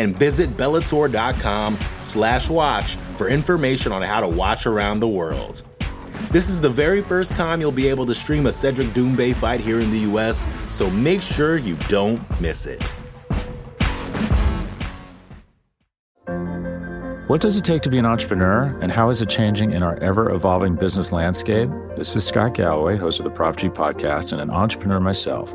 And visit Bellator.com slash watch for information on how to watch around the world. This is the very first time you'll be able to stream a Cedric Doumbé fight here in the US, so make sure you don't miss it. What does it take to be an entrepreneur, and how is it changing in our ever evolving business landscape? This is Scott Galloway, host of the Prop G podcast, and an entrepreneur myself.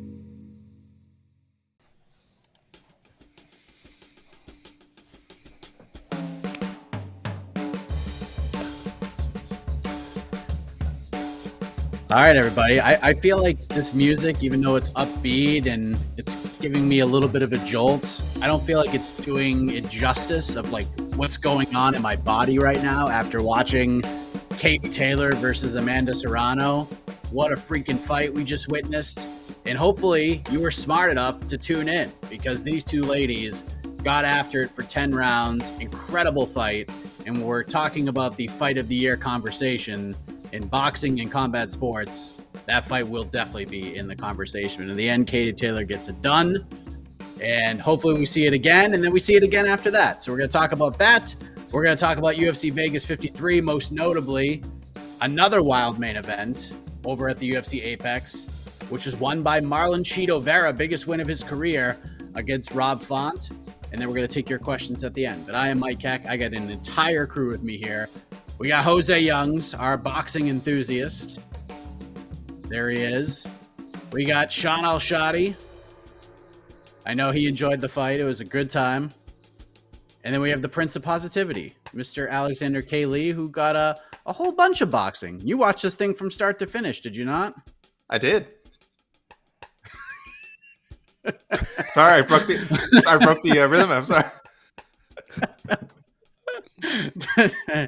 All right, everybody. I, I feel like this music, even though it's upbeat and it's giving me a little bit of a jolt, I don't feel like it's doing it justice of like what's going on in my body right now after watching Kate Taylor versus Amanda Serrano. What a freaking fight we just witnessed. And hopefully you were smart enough to tune in because these two ladies got after it for 10 rounds. Incredible fight. And we're talking about the fight of the year conversation in boxing and combat sports, that fight will definitely be in the conversation. And in the end, Katie Taylor gets it done. And hopefully we see it again, and then we see it again after that. So we're going to talk about that. We're going to talk about UFC Vegas 53, most notably another wild main event over at the UFC Apex, which was won by Marlon Chito Vera, biggest win of his career against Rob Font. And then we're going to take your questions at the end. But I am Mike Heck. I got an entire crew with me here. We got Jose Youngs, our boxing enthusiast. There he is. We got Shaheen Al-Shatti. I know he enjoyed the fight. It was a good time. And then we have the Prince of Positivity, Mr. Alexander K. Lee, who got a, a whole bunch of boxing. You watched this thing from start to finish, did you not? I did. sorry, I broke the I broke the uh, rhythm. I'm sorry. yes, I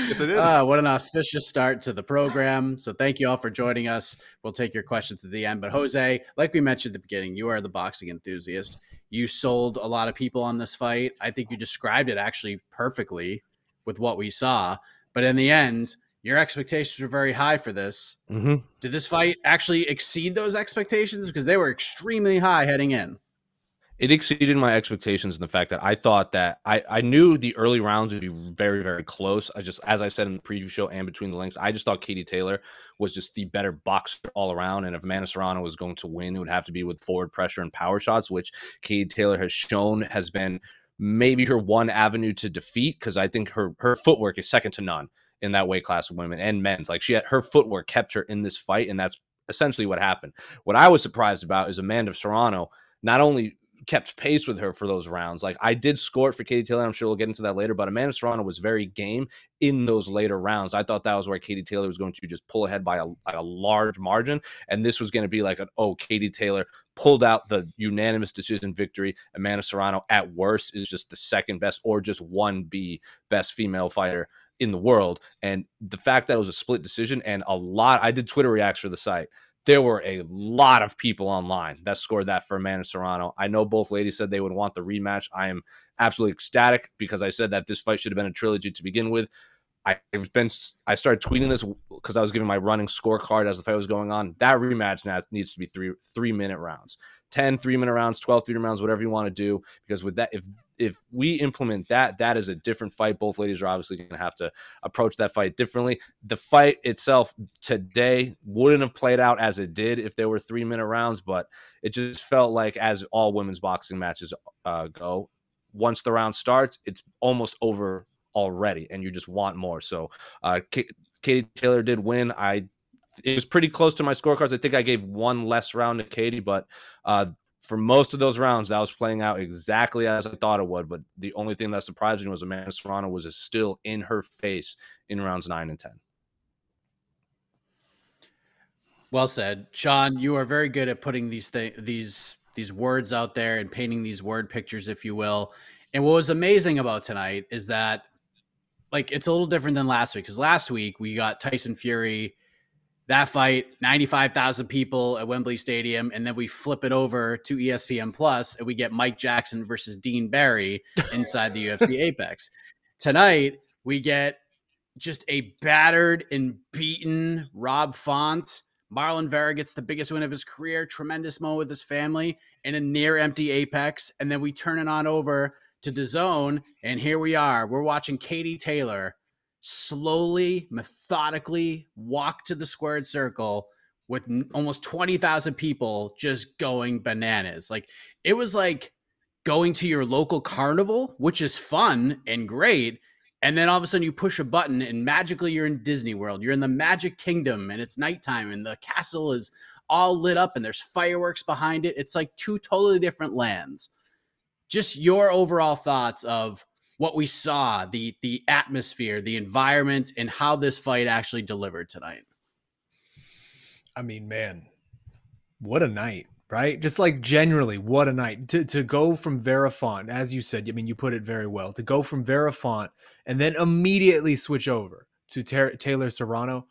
did. Uh, what an auspicious start to the program. So thank you all for joining us. We'll take your questions at the end. But Jose, like we mentioned at the beginning, you are the boxing enthusiast. You sold a lot of people on this fight. I think you described it actually perfectly with what we saw. But in the end, your expectations were very high for this. Mm-hmm. Did this fight actually exceed those expectations? Because they were extremely high heading in it exceeded my expectations in the fact that I thought that I, I knew the early rounds would be very, very close. I just, as I said in the preview show and between the links, I just thought Katie Taylor was just the better boxer all around. And if Amanda Serrano was going to win, it would have to be with forward pressure and power shots, which Katie Taylor has shown has been maybe her one avenue to defeat because I think her her footwork is second to none in that weight class of women and men's. Like she had her footwork kept her in this fight, and that's essentially what happened. What I was surprised about is Amanda Serrano not only kept pace with her for those rounds. Like I did score it for Katie Taylor. I'm sure we'll get into that later, but Amanda Serrano was very game in those later rounds. I thought that was where Katie Taylor was going to just pull ahead by a, a large margin. And this was going to be like an, oh, Katie Taylor pulled out the unanimous decision victory. Amanda Serrano at worst is just the second best or just one B best female fighter in the world. And the fact that it was a split decision and a lot, I did Twitter reacts for the site there were a lot of people online that scored that for Amanda Serrano. I know both ladies said they would want the rematch. I am absolutely ecstatic because I said that this fight should have been a trilogy to begin with. I've been I started tweeting this because I was giving my running scorecard as the fight was going on. That rematch now needs to be three three minute rounds. 10 three minute rounds 12 three minute rounds whatever you want to do because with that if if we implement that that is a different fight both ladies are obviously going to have to approach that fight differently the fight itself today wouldn't have played out as it did if there were three minute rounds but it just felt like as all women's boxing matches uh, go once the round starts, it's almost over already, and you just want more. So, uh, Katie Taylor did win. I it was pretty close to my scorecards. I think I gave one less round to Katie, but uh, for most of those rounds, that was playing out exactly as I thought it would. But the only thing that surprised me was Amanda Serrano was still in her face in rounds nine and ten. Well said, Shaheen. You are very good at putting these th- these these words out there and painting these word pictures, if you will. And what was amazing about tonight is that, like, it's a little different than last week because last week we got Tyson Fury, that fight, ninety five thousand people at Wembley Stadium, and then we flip it over to ESPN Plus and we get Mike Jackson versus Dean Barry inside the UFC Apex. Tonight we get just a battered and beaten Rob Font Marlon Vera gets the biggest win of his career, tremendous moment with his family in a near empty apex. And then we turn it on over to DAZN, and here we are. We're watching Katie Taylor slowly, methodically walk to the squared circle with almost 20,000 people just going bananas. Like it was like going to your local carnival, which is fun and great and then all of a sudden you push a button and magically you're in Disney World. You're in the Magic Kingdom and it's nighttime and the castle is all lit up and there's fireworks behind it. It's like two totally different lands. Just your overall thoughts of what we saw, the the atmosphere, the environment, and how this fight actually delivered tonight. I mean, man, what a night right? Just like generally, what a night to to go from Vera Font, as you said. I mean, you put it very well. To go from Vera Font and then immediately switch over to Ter- Taylor Serrano,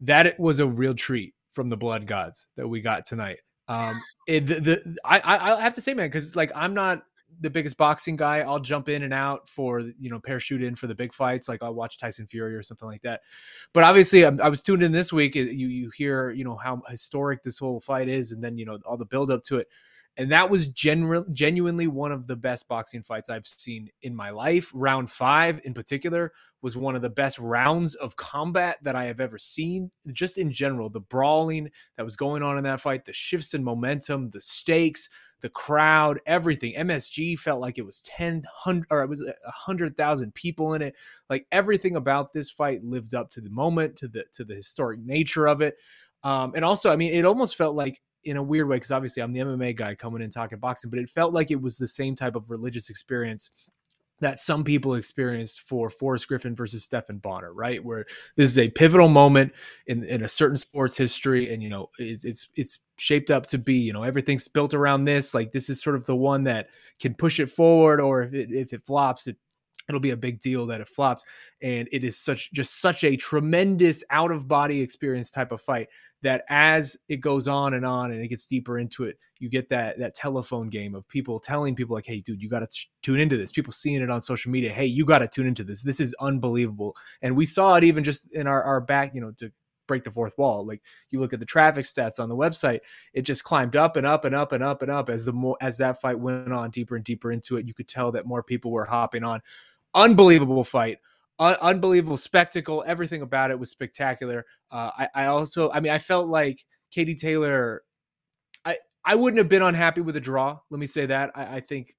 that was a real treat from the Blood Gods that we got tonight. Um, it, the, the I I have to say, man, because like I'm not the biggest boxing guy. I'll jump in and out for you know parachute in for the big fights. Like I'll watch Tyson Fury or something like that. But obviously, I, I was tuned in this week. You you hear you know how historic this whole fight is, and then you know all the build up to it. And that was genu- genuinely one of the best boxing fights I've seen in my life. Round five, in particular, was one of the best rounds of combat that I have ever seen. Just in general, the brawling that was going on in that fight, the shifts in momentum, the stakes, the crowd, everything. MSG felt like it was 10 hundred or it was a 100,000 people in it. Like everything about this fight lived up to the moment, to the to the historic nature of it. Um, and also, I mean, it almost felt like in a weird way, because obviously I'm the MMA guy coming in talking boxing, but it felt like it was the same type of religious experience that some people experienced for Forrest Griffin versus Stephan Bonnar, right? Where this is a pivotal moment in, in a certain sports history, and you know it's it's it's shaped up to be, you know, everything's built around this. Like this is sort of the one that can push it forward, or if it if it flops, it it'll be a big deal that it flops and it is such just such a tremendous out of body experience type of fight that as it goes on and on and it gets deeper into it you get that that telephone game of people telling people like hey dude you got to tune into this. People seeing it on social media hey you got to tune into this. This is unbelievable. And we saw it even just in our, our back you know to break the fourth wall like you look at the traffic stats on the website it just climbed up and up and up and up and up as the more as that fight went on deeper and deeper into it you could tell that more people were hopping on unbelievable fight Un- unbelievable spectacle. Everything about it was spectacular. Uh, I, I also, I mean, I felt like Katie Taylor. I I wouldn't have been unhappy with a draw. Let me say that. I, I think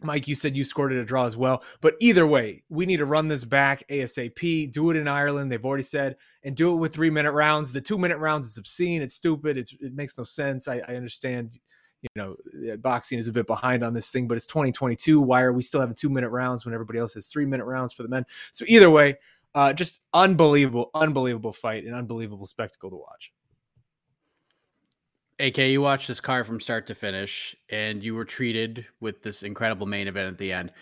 Mike, you said you scored it a draw as well. But either way, we need to run this back ASAP. Do it in Ireland. They've already said, and do it with three minute rounds. The two minute rounds is obscene. It's stupid. It's, it makes no sense. I, I understand you know, boxing is a bit behind on this thing, but it's 2022. Why are we still having two minute rounds when everybody else has three minute rounds for the men? So either way, uh, just unbelievable, unbelievable fight, and unbelievable spectacle to watch. AK, you watched this card from start to finish, and you were treated with this incredible main event at the end.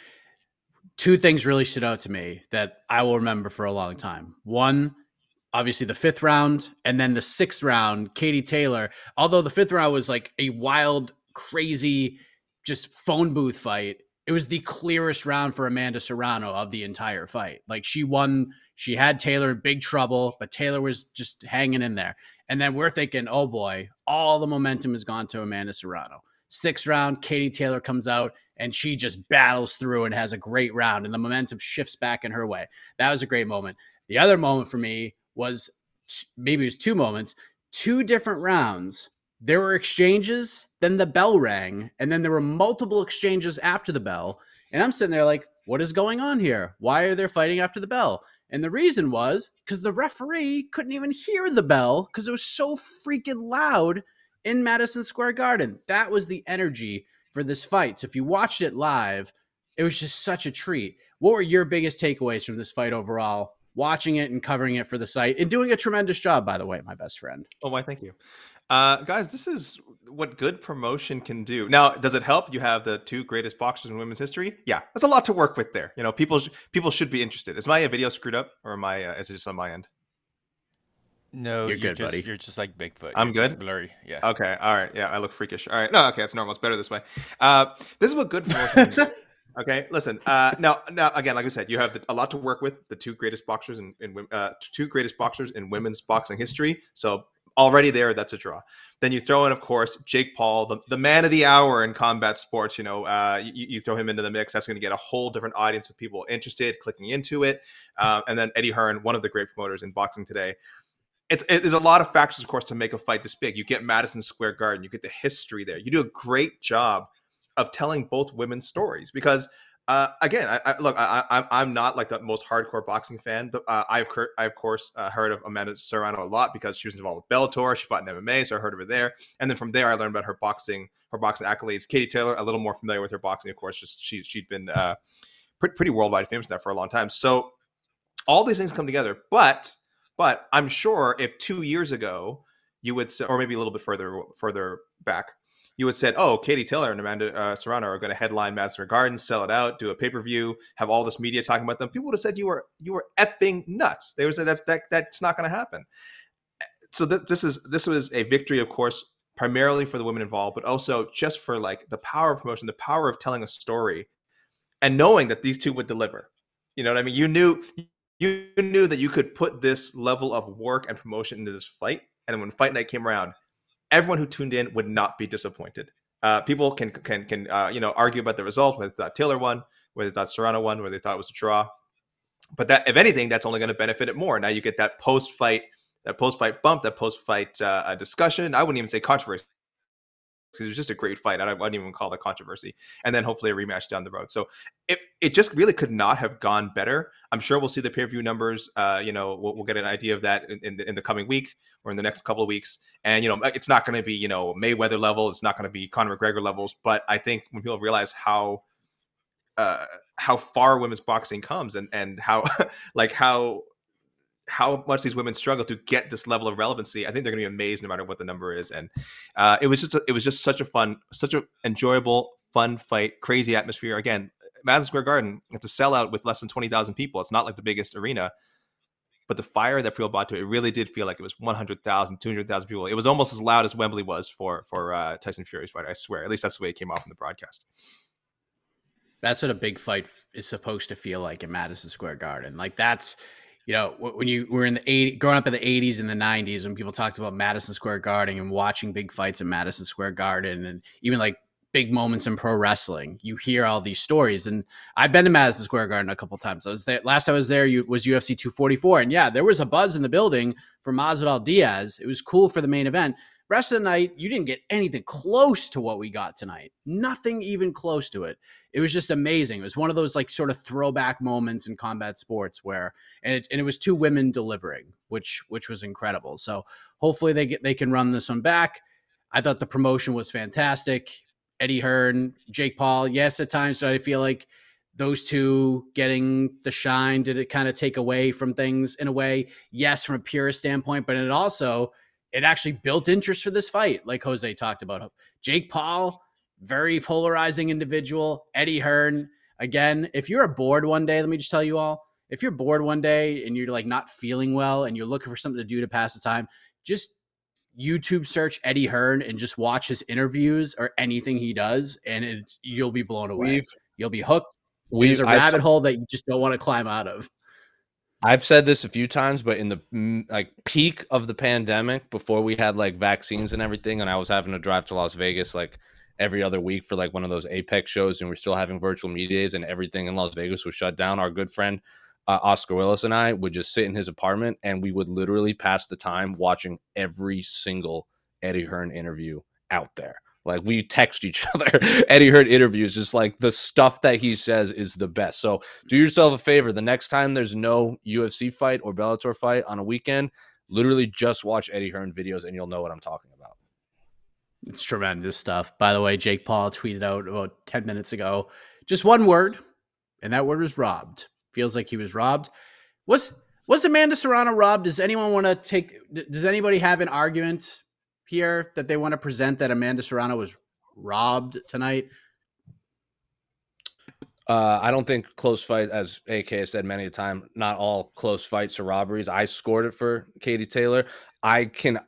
Two things really stood out to me that I will remember for a long time. One, obviously the fifth round and then the sixth round katie taylor. Although the fifth round was like a wild crazy just phone booth fight it was the clearest round for amanda serrano of the entire fight. Like she won she had taylor in big trouble but taylor was just hanging in there. And then we're thinking oh boy all the momentum has gone to amanda serrano. Sixth round katie taylor comes out and she just battles through and has a great round and the momentum shifts back in her way. That was a great moment. The other moment for me was maybe it was two moments, two different rounds. There were exchanges, then the bell rang, and then there were multiple exchanges after the bell. And I'm sitting there like, what is going on here? Why are they fighting after the bell? And the reason was because the referee couldn't even hear the bell because it was so freaking loud in Madison Square Garden. That was the energy for this fight. So if you watched it live, it was just such a treat. What were your biggest takeaways from this fight overall? Watching it and covering it for the site and doing a tremendous job, by the way, my best friend. Oh, why? Thank you. Uh, guys, this is what good promotion can do. Now, does it help? You have the two greatest boxers in women's history. Yeah, that's a lot to work with there. You know, people sh- people should be interested. Is my video screwed up, or am I? Uh, is it just on my end? No, You're you're, good, just, buddy. You're just like Bigfoot. I'm You're just good? blurry. Yeah. Okay, all right. Yeah, I look freakish. All right, no, okay, that's normal. It's better this way. Uh, this is what good promotion. Okay, listen. Uh, now, now again, like I said, you have the, a lot to work with. The two greatest boxers in, in uh, two greatest boxers in women's boxing history. So already there, that's a draw. Then you throw in, of course, Jake Paul, the, the man of the hour in combat sports. You know, uh, you, you throw him into the mix. That's going to get a whole different audience of people interested, clicking into it. Uh, and then Eddie Hearn, one of the great promoters in boxing today. It's, it, there's a lot of factors, of course, to make a fight this big. You get Madison Square Garden, you get the history there. You do a great job of telling both women's stories because uh, again, I, I, look, I, I'm not like the most hardcore boxing fan, uh, I've, I of course uh, heard of Amanda Serrano a lot because she was involved with Bellator. She fought in MMA, so I heard of her there. And then from there, I learned about her boxing, her boxing accolades. Katie Taylor, a little more familiar with her boxing, of course. Just she she'd been uh, pretty, pretty worldwide famous now for a long time. So all these things come together, but but I'm sure if two years ago you would say, or maybe a little bit further further back, you would said, "Oh, Katie Taylor and Amanda uh, Serrano are going to headline Madison Garden, sell it out, do a pay per view, have all this media talking about them." People would have said you were you were effing nuts. They would say that's that that's not going to happen. So th- this is this was a victory, of course, primarily for the women involved, but also just for like the power of promotion, the power of telling a story, and knowing that these two would deliver. You know what I mean? You knew you knew that you could put this level of work and promotion into this fight, and when fight night came around, everyone who tuned in would not be disappointed. Uh, people can can can uh, you know argue about the result, whether thought Taylor won, whether thought Serrano won, whether they thought it was a draw. But that, if anything, that's only going to benefit it more. Now you get that post fight, that post fight bump, that post fight uh, uh, discussion. I wouldn't even say controversy. It was just a great fight. I don't- I wouldn't even call it a controversy. And then hopefully a rematch down the road. So it, it just really could not have gone better. I'm sure we'll see the pay per view numbers. Uh, you know, we'll, we'll get an idea of that in, in, in the coming week or in the next couple of weeks. And you know, it's not going to be you know Mayweather level. It's not going to be Conor McGregor levels. But I think when people realize how uh, how far women's boxing comes and and how like how how much these women struggle to get this level of relevancy, I think they're going to be amazed no matter what the number is. And uh, it was just a, it was just such a fun, such an enjoyable, fun fight, crazy atmosphere. Again, Madison Square Garden, it's a sellout with less than twenty thousand people. It's not like the biggest arena, but the fire that people brought to it, it really did feel like it was 100,000, 200,000 people. It was almost as loud as Wembley was for for uh, Tyson Fury's fight. I swear. At least that's the way it came off in the broadcast. That's what a big fight is supposed to feel like in Madison Square Garden. Like that's, you know, when you were in the 80, growing up in the 80s and the 90s, when people talked about Madison Square Garden and watching big fights in Madison Square Garden and even like big moments in pro wrestling, you hear all these stories. And I've been to Madison Square Garden a couple times. I was there last I was there you, was UFC 244. And yeah, there was a buzz in the building for Masvidal Diaz. It was cool for the main event. Rest of the night, you didn't get anything close to what we got tonight. Nothing even close to it it was just amazing. It was one of those like sort of throwback moments in combat sports where and it, and it was two women delivering, which which was incredible. So hopefully they get they can run this one back. I thought the promotion was fantastic. Eddie Hearn, Jake Paul. Yes, at times I feel like those two getting the shine did it kind of take away from things in a way? Yes, from a purist standpoint, but it also it actually built interest for this fight, like Jose talked about. Jake Paul very polarizing individual. Eddie Hearn, again, if you're bored one day, let me just tell you all, if you're bored one day and you're like not feeling well and you're looking for something to do to pass the time, just YouTube search Eddie Hearn and just watch his interviews or anything he does, and it, you'll be blown away. We've you'll be hooked. we've It's a I've- rabbit hole that you just don't want to climb out of. I've said this a few times, but in the like peak of the pandemic, before we had like vaccines and everything, and I was having to drive to Las Vegas like every other week for like one of those Apex shows, and we're still having virtual media days, and everything in Las Vegas was shut down. Our good friend uh, Oscar Willis and I would just sit in his apartment, and we would literally pass the time watching every single Eddie Hearn interview out there. Like we text each other Eddie Hearn interviews, just like the stuff that he says is the best. So do yourself a favor. The next time there's no UFC fight or Bellator fight on a weekend, literally just watch Eddie Hearn videos and you'll know what I'm talking about. It's tremendous stuff. By the way, Jake Paul tweeted out about 10 minutes ago just one word, and that word was robbed. Feels like he was robbed. Was was Amanda Serrano robbed? Does anyone want to take does anybody have an argument here that they want to present that Amanda Serrano was robbed tonight? Uh, I don't think close fight, as AK has said many a time, not all close fights are robberies. I scored it for Katie Taylor. I can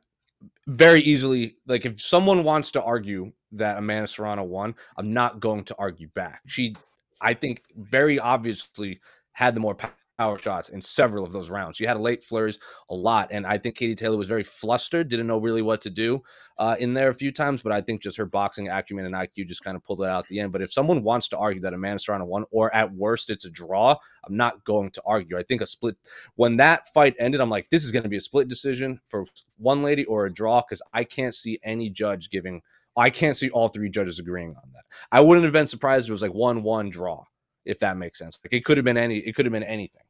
very easily, like, if someone wants to argue that Amanda Serrano won, I'm not going to argue back. She, I think, very obviously had the more power shots in several of those rounds. She had a late flurries a lot, and I think Katie Taylor was very flustered, didn't know really what to do uh, in there a few times. But I think just her boxing acumen and IQ just kind of pulled it out at the end. But if someone wants to argue that Amanda Serrano won, or at worst it's a draw, I'm not going to argue. I think a split when that fight ended, I'm like, this is going to be a split decision for one lady or a draw because I can't see any judge giving. I can't see all three judges agreeing on that. I wouldn't have been surprised if it was like one one draw, if that makes sense. Like it could have been any. It could have been anything.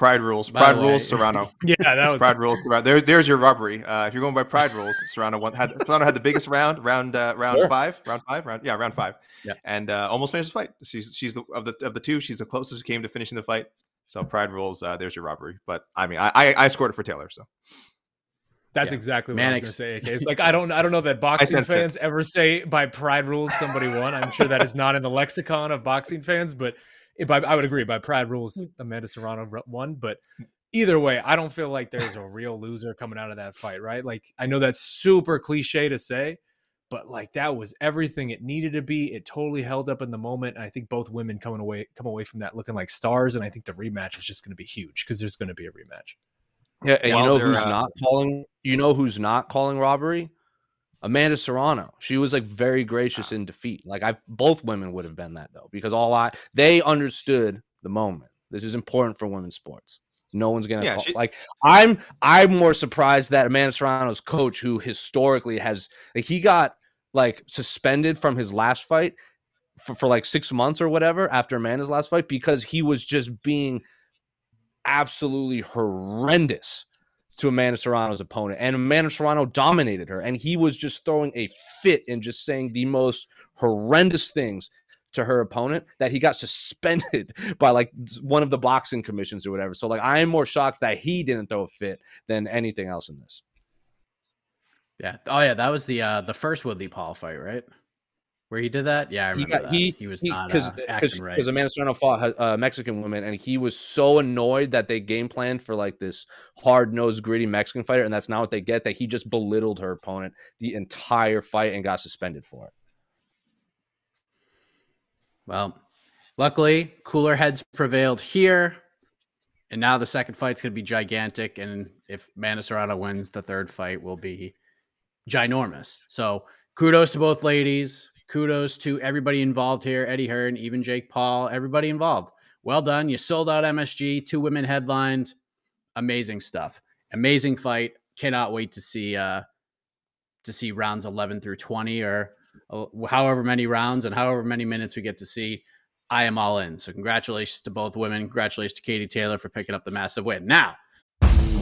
Pride rules. By Pride rules. Serrano. Yeah, that was Pride rules. Serrano. There, there's your robbery. Uh, if you're going by pride rules, Serrano won, had Serrano had the biggest round, round uh, round Sure. five, round five, round yeah, round five, Yeah. and uh, almost finished the fight. She's she's the of the of the two, she's the closest who came to finishing the fight. So pride rules. Uh, there's your robbery. But I mean, I I, I scored it for Taylor. So That's Yeah. exactly what Mannix. I was going to say. AK. It's like I don't I don't know that boxing sensed it. fans ever say by pride rules somebody won. I'm sure that is not in the lexicon of boxing fans, but if I, I would agree by pride rules Amanda Serrano won. But either way, I don't feel like there's a real loser coming out of that fight, right? Like I know that's super cliche to say, but like that was everything it needed to be. It totally held up in the moment. And I think both women coming away come away from that looking like stars. And I think the rematch is just going to be huge because there's going to be a rematch. Yeah, and you know who's uh, not calling? You know who's not calling robbery? Amanda Serrano. She was like very gracious in defeat. Like I, both women would have been that though, because all I they understood the moment. This is important for women's sports. No one's gonna Yeah, she- like I'm. I'm more surprised that Amanda Serrano's coach, who historically has, like, he got like suspended from his last fight for, for like six months or whatever after Amanda's last fight because he was just being absolutely horrendous to Amanda Serrano's opponent. And Amanda Serrano dominated her. And he was just throwing a fit and just saying the most horrendous things to her opponent that he got suspended by like one of the boxing commissions or whatever. So like I am more shocked that he didn't throw a fit than anything else in this. Yeah. Oh yeah, that was the uh the first Woodley Paul fight, right? Where he did that? Yeah, I He remember got that. he he was he- not because uh, because right. because Amanda Serrano fought a Mexican woman and he was so annoyed that they game planned for like this hard nosed gritty Mexican fighter and that's not what they get that he just belittled her opponent the entire fight and got suspended for it. Well, luckily, cooler heads prevailed here. And now the second fight's going to be gigantic. And if Amanda Serrano wins, the third fight will be ginormous. So kudos to both ladies. Kudos to everybody involved here Eddie Hearn, even Jake Paul, everybody involved. Well done. You sold out MSG, two women headlined. Amazing stuff. Amazing fight. Cannot wait to see uh to see rounds 11 through 20 or uh, however many rounds and however many minutes we get to see, I am all in. So congratulations to both women. Congratulations to Katie Taylor for picking up the massive win. Now,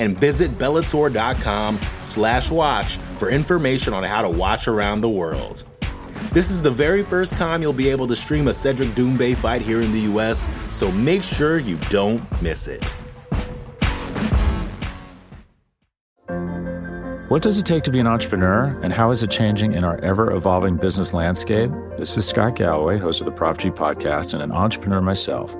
And visit Bellator.com slash watch for information on how to watch around the world. This is the very first time you'll be able to stream a Cedric Doumbé fight here in the US, so make sure you don't miss it. What does it take to be an entrepreneur, and how is it changing in our ever evolving business landscape? This is Scott Galloway, host of the Prop G podcast, and an entrepreneur myself.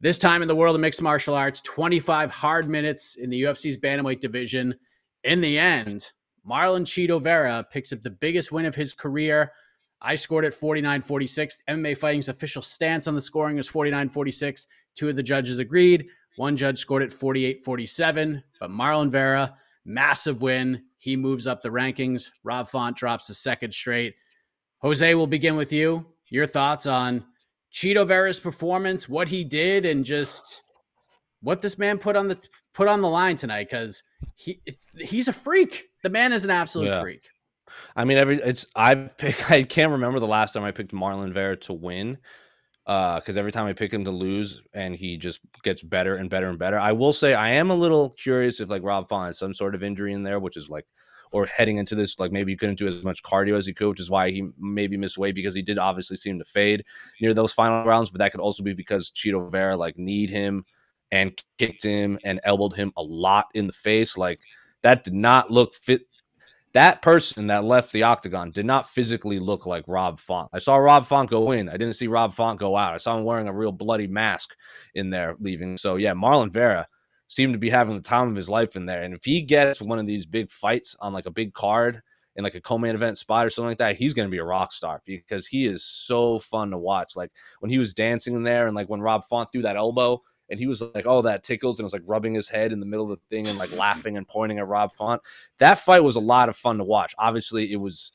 This time in the world of mixed martial arts, 25 hard minutes in the UFC's bantamweight division. In the end, Marlon Chito Vera picks up the biggest win of his career. I scored at 49 46. MMA Fighting's official stance on the scoring is 49 46. Two of the judges agreed. One judge scored at 48 47. But Marlon Vera, massive win. He moves up the rankings. Rob Font drops a second straight. Jose, we'll begin with you. Your thoughts on Chito Vera's performance, what he did, and just what this man put on the put on the line tonight because he he's a freak. The man is an absolute Yeah. freak. I mean, every it's I've picked. I can't remember the last time I picked Marlon Vera to win, uh, because every time I pick him to lose, and he just gets better and better and better. I will say I am a little curious if like Rob Font has some sort of injury in there, which is like, or heading into this, like maybe he couldn't do as much cardio as he could, which is why he maybe missed weight because he did obviously seem to fade near those final rounds. But that could also be because Chito Vera like kneed him and kicked him and elbowed him a lot in the face. Like that did not look fit that person that left the octagon did not physically look like Rob Font. I saw Rob Font go in. I didn't see Rob Font go out. I saw him wearing a real bloody mask in there leaving. So yeah, Marlon Vera seemed to be having the time of his life in there. And if he gets one of these big fights on like a big card in like a co-main event spot or something like that, he's going to be a rock star because he is so fun to watch. Like when he was dancing in there and like when Rob Font threw that elbow and he was like, "Oh, that tickles," and was like rubbing his head in the middle of the thing and like laughing and pointing at Rob Font. That fight was a lot of fun to watch. Obviously, it was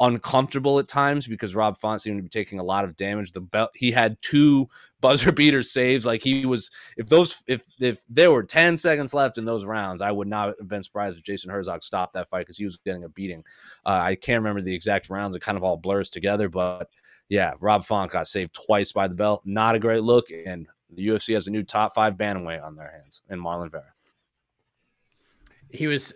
uncomfortable at times because Rob Font seemed to be taking a lot of damage. The belt he had two buzzer beater saves. Like he was, if those, if if there were ten seconds left in those rounds, I would not have been surprised if Jason Herzog stopped that fight because he was getting a beating. Uh, I can't remember the exact rounds; it kind of all blurs together, but. Yeah, Rob Font got saved twice by the belt. Not a great look, and the UFC has a new top five bantamweight on their hands in Marlon Vera. He was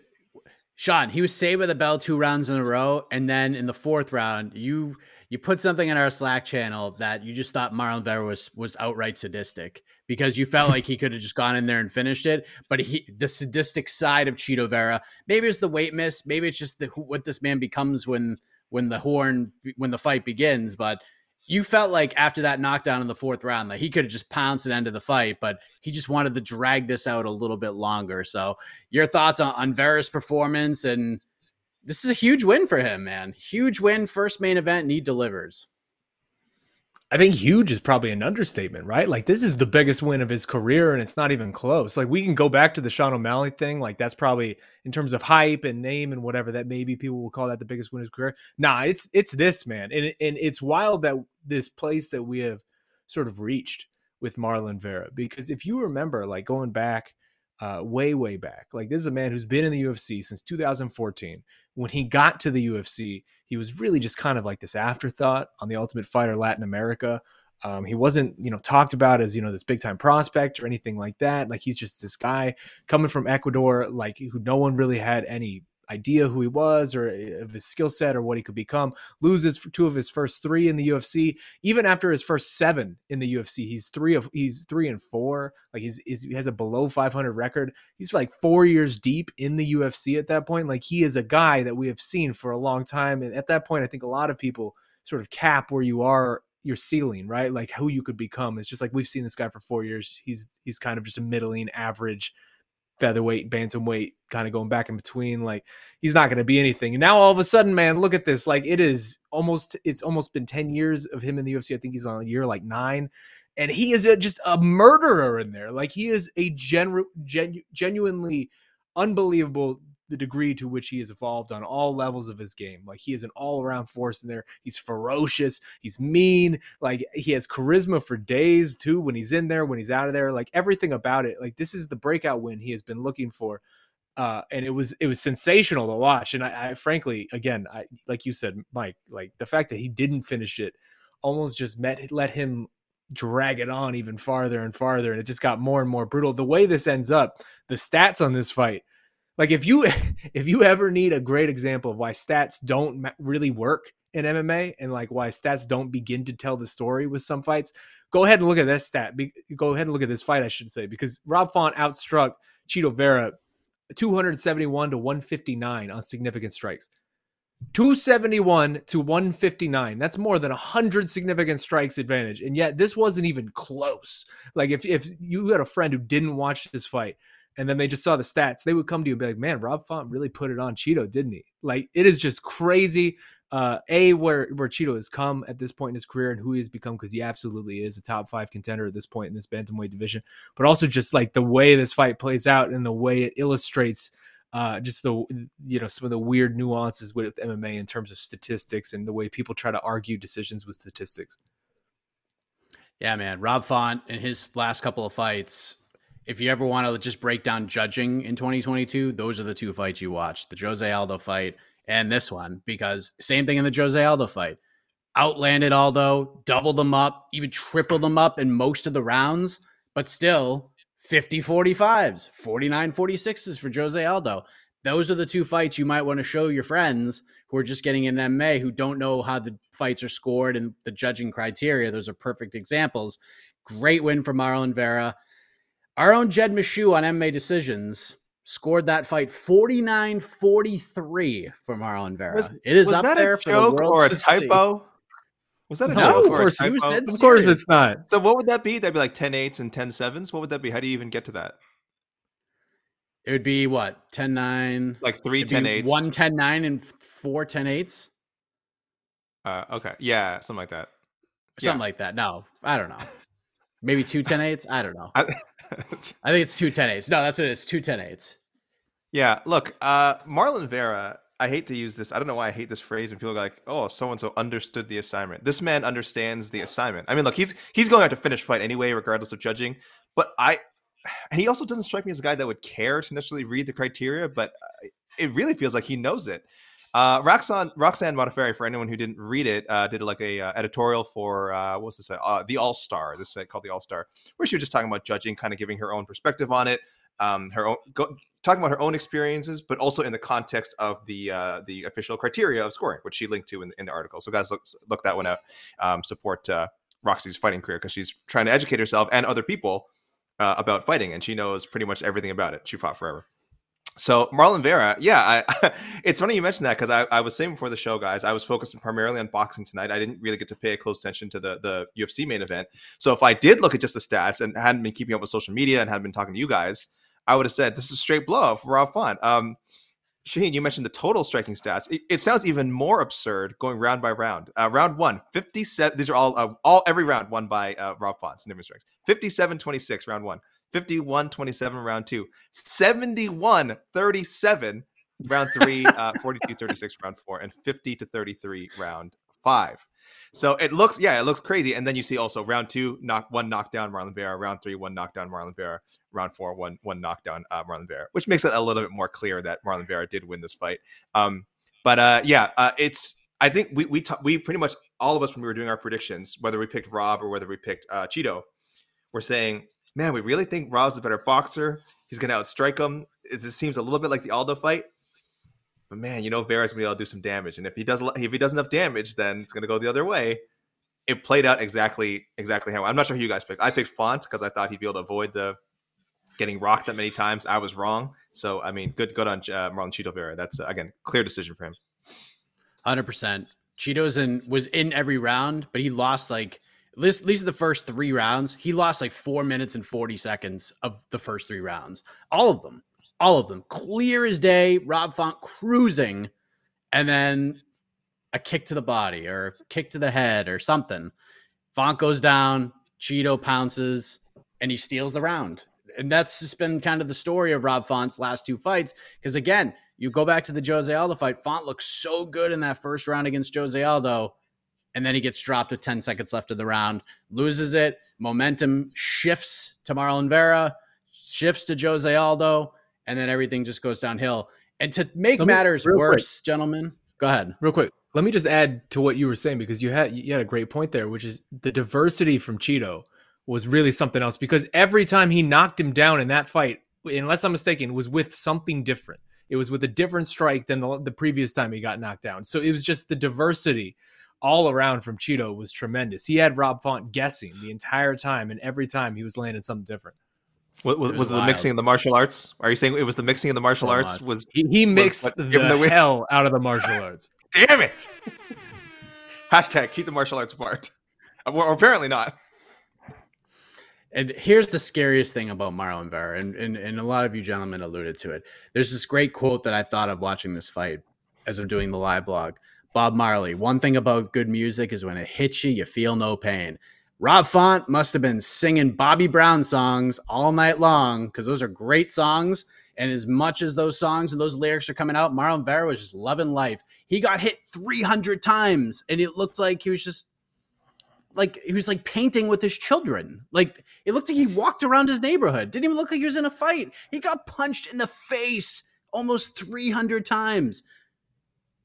Shaheen, he was saved by the bell two rounds in a row, and then in the fourth round, you you put something in our Slack channel that you just thought Marlon Vera was was outright sadistic because you felt like he could have just gone in there and finished it. But he the sadistic side of Chito Vera, maybe it's the weight miss, maybe it's just the what this man becomes when when the horn when the fight begins. But you felt like after that knockdown in the fourth round that he could have just pounced and ended the fight, but he just wanted to drag this out a little bit longer. So, your thoughts on, on Vera's performance and this is a huge win for him, man. Huge win, first main event, and he delivers. I think huge is probably an understatement, right? Like this is the biggest win of his career, and it's not even close. Like we can go back to the Sean O'Malley thing. Like that's probably in terms of hype and name and whatever that maybe people will call that the biggest win of his career. Nah, it's it's this man, and and it's wild that this place that we have sort of reached with Marlon Vera. Because if you remember, like going back uh, way way back, like this is a man who's been in the UFC since 2014 when he got to the UFC, he was really just kind of like this afterthought on the Ultimate Fighter Latin America. Um, he wasn't, you know, talked about as you know this big time prospect or anything like that. Like he's just this guy coming from Ecuador, like who no one really had any idea who he was or eh, of his skill set or what he could become. Loses two of his first three in the UFC. Even after his first seven in the UFC, he's three of he's three and four. Like he's, he's he has a below 500 record. He's like four years deep in the UFC at that point. Like he is a guy that we have seen for a long time. And at that point, I think a lot of people sort of cap where you are your ceiling, right? Like who you could become. It's just like we've seen this guy for four years. He's he's kind of just a middling average featherweight, bantamweight, kind of going back in between. Like he's not going to be anything. And now all of a sudden, man, look at this. Like it is almost, it's almost been 10 years of him in the UFC. I think he's on year like nine. And he is a, just a murderer in there. Like he is a genu- genu- genuinely unbelievable the degree to which he has evolved on all levels of his game. Like he is an all-around force in there. He's ferocious, he's mean, like he has charisma for days too when he's in there, when he's out of there, like everything about it. Like this is the breakout win he has been looking for. Uh, and it was it was sensational to watch. And I, I frankly, again, I like you said, Mike, like the fact that he didn't finish it almost just met let him drag it on even farther and farther and it just got more and more brutal the way this ends up the stats on this fight like if you if you ever need a great example of why stats don't really work in MMA and like why stats don't begin to tell the story with some fights, go ahead and look at this stat. Be, go ahead and look at this fight, I should say, because Rob Font outstruck Chito Vera 271 to 159 on significant strikes. 271 to 159. That's more than 100 significant strikes advantage. And yet this wasn't even close. Like if if you had a friend who didn't watch this fight and then they just saw the stats, they would come to you and be like, "Man, Rob Font really put it on Chito, didn't he?" Like it is just crazy uh a where where Chito has come at this point in his career and who he has become because he absolutely is a top 5 contender at this point in this bantamweight division, but also just like the way this fight plays out and the way it illustrates uh, just the you know some of the weird nuances with MMA in terms of statistics and the way people try to argue decisions with statistics. Yeah, man, Rob Font in his last couple of fights. If you ever want to just break down judging in 2022, those are the two fights you watch: the Jose Aldo fight and this one. Because same thing in the Jose Aldo fight, outlanded Aldo, doubled them up, even tripled them up in most of the rounds, but still 50 45s, 49 46s for Jose Aldo. Those are the two fights you might want to show your friends who are just getting in MMA who don't know how the fights are scored and the judging criteria. Those are perfect examples. Great win for Marlon Vera. Our own Jed Meshew on MMA decisions scored that fight 49 43 for Marlon Vera. Was- it is up there a for the joke world or a to see. typo? Was that a No, joke of or course a he typo? was dead Of course it's not. So what would that be? That'd be like 10 eights and 10 sevens. What would that be? How do you even get to that? It would be what? 10 9. Like three It'd 10 eights. One 10 9 and four 10 8s. Uh, okay. Yeah, something like that. Something Yeah. like that. No, I don't know. Maybe two 10 8s. I don't know. I, I think it's two 10 8s. No, that's what it is. Two 10 8s. yeah, look, uh, Marlon Vera, I hate to use this. I don't know why I hate this phrase when people go like, "Oh, so and so understood the assignment." This man understands the assignment. I mean, look, he's he's going out to finish fight anyway, regardless of judging. But I, and he also doesn't strike me as a guy that would care to necessarily read the criteria. But uh, it really feels like he knows it. Uh, Roxanne Roxanne Modafferi, for anyone who didn't read it, uh, did like a uh, editorial for uh, what's this? Uh, the All Star. This site called the All Star, where she was just talking about judging, kind of giving her own perspective on it. Um, her own go, talking about her own experiences, but also in the context of the uh, the official criteria of scoring, which she linked to in, in the article. So guys, look look that one out. Um, support uh, Roxy's fighting career because she's trying to educate herself and other people uh, about fighting, and she knows pretty much everything about it. She fought forever. So Marlon Vera, yeah, I, it's funny you mentioned that because I, I was saying before the show, guys, I was focusing primarily on boxing tonight. I didn't really get to pay close attention to the the UFC main event. So if I did look at just the stats and hadn't been keeping up with social media and hadn't been talking to you guys, I would have said this is a straight blow for Rob Font. Um, Shaheen, you mentioned the total striking stats. It, it sounds even more absurd going round by round. Uh, round one, 57. These are all, uh, all every round won by uh, Rob Font, significant strikes. 57 26, round one. 51 27, round two. 71 37, round three. Uh, 42 36, round four. And 50 to 33, round five. So it looks, yeah, it looks crazy. And then you see also round two, knock one knockdown, Marlon Vera. Round three, one knockdown, Marlon Vera. Round four, one one knockdown, uh, Marlon Vera, which makes it a little bit more clear that Marlon Vera did win this fight. Um, but uh, yeah, uh, it's. I think we we we pretty much all of us when we were doing our predictions, whether we picked Rob or whether we picked uh, Chito, were saying, "Man, we really think Rob's the better boxer. He's going to outstrike him." It, it seems a little bit like the Aldo fight. But man, you know Vera's able to do some damage, and if he does if he does enough damage, then it's gonna go the other way. It played out exactly exactly how I'm not sure who you guys picked. I picked Font because I thought he'd be able to avoid the getting rocked that many times. I was wrong, so I mean, good good on uh, Marlon Chito Vera. That's uh, again clear decision for him. Hundred percent. Chito's in was in every round, but he lost like least, at least the first three rounds. He lost like four minutes and forty seconds of the first three rounds. All of them, all of them, clear as day. Rob Font cruising, and then a kick to the body or kick to the head or something. Font goes down. Chito pounces, and he steals the round. And that's just been kind of the story of Rob Font's last two fights. Because again, you go back to the Jose Aldo fight, Font looks so good in that first round against Jose Aldo, and then he gets dropped with 10 seconds left of the round, loses it. Momentum shifts to Marlon Vera, shifts to Jose Aldo, and then everything just goes downhill. And to make me- matters real quick. worse, gentlemen, go ahead. Real quick, let me just add to what you were saying because you had you had a great point there, which is the diversity from Chito was really something else because every time he knocked him down in that fight, unless I'm mistaken, was with something different. It was with a different strike than the, the previous time he got knocked down. So it was just the diversity all around from Chito was tremendous. He had Rob Font guessing the entire time, and every time he was landing something different. Was, was, It was was it the mixing of the martial arts? Are you saying it was the mixing of the martial So arts? much. Was He, he mixed what the given away? hell out of the martial arts. damn it! Hashtag keep the martial arts apart. Uh, or, or apparently not. And here's the scariest thing about Marlon Vera, and, and, and a lot of you gentlemen alluded to it. There's this great quote that I thought of watching this fight as I'm doing the live blog. Bob Marley, one thing about good music is when it hits you, you feel no pain. Rob Font must have been singing Bobby Brown songs all night long because those are great songs. And as much as those songs and those lyrics are coming out, Marlon Vera was just loving life. He got hit 300 times and it looked like he was just like he was like painting with his children. Like it looked like he walked around his neighborhood. Didn't even look like he was in a fight. He got punched in the face almost 300 times.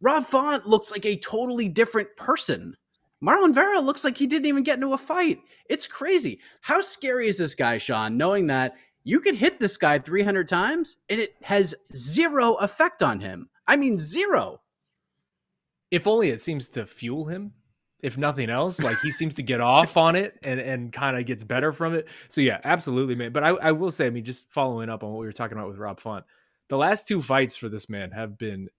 Rob Font looks like a totally different person. Marlon Vera looks like he didn't even get into a fight. It's crazy. How scary is this guy, Shaheen, knowing that you could hit this guy 300 times and it has zero effect on him? I mean, zero. if only it seems to fuel him if nothing else like he seems to get off on it and and kind of gets better from it so yeah absolutely man but I, I will say i mean just following up on what we were talking about with rob font the last two fights for this man have been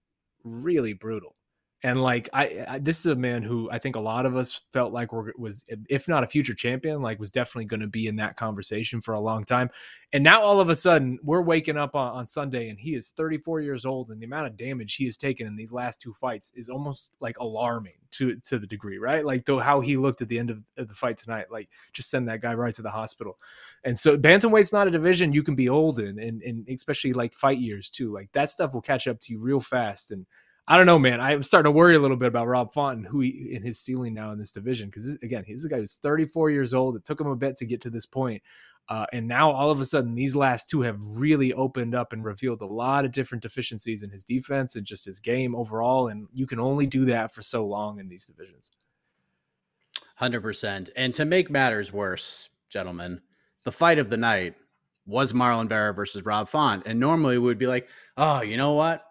really brutal and like I, I this is a man who i think a lot of us felt like were, was if not a future champion like was definitely going to be in that conversation for a long time. And now all of a sudden we're waking up on, on sunday and he is 34 years old and the amount of damage he has taken in these last two fights is almost like alarming to to the degree right? Like though how he looked at the end of, of the fight tonight like just send that guy right to the hospital. And so bantamweight's not a division you can be old in and, and especially like fight years too. Like that stuff will catch up to you real fast and I don't know, man. I'm starting to worry a little bit about Rob Font and who he in his ceiling now in this division because again, he's a guy who's 34 years old. It took him a bit to get to this point, uh, and now all of a sudden, these last two have really opened up and revealed a lot of different deficiencies in his defense and just his game overall. And you can only do that for so long in these divisions. Hundred percent. And to make matters worse, gentlemen, the fight of the night was Marlon Vera versus Rob Font. And normally we would be like, oh, you know what?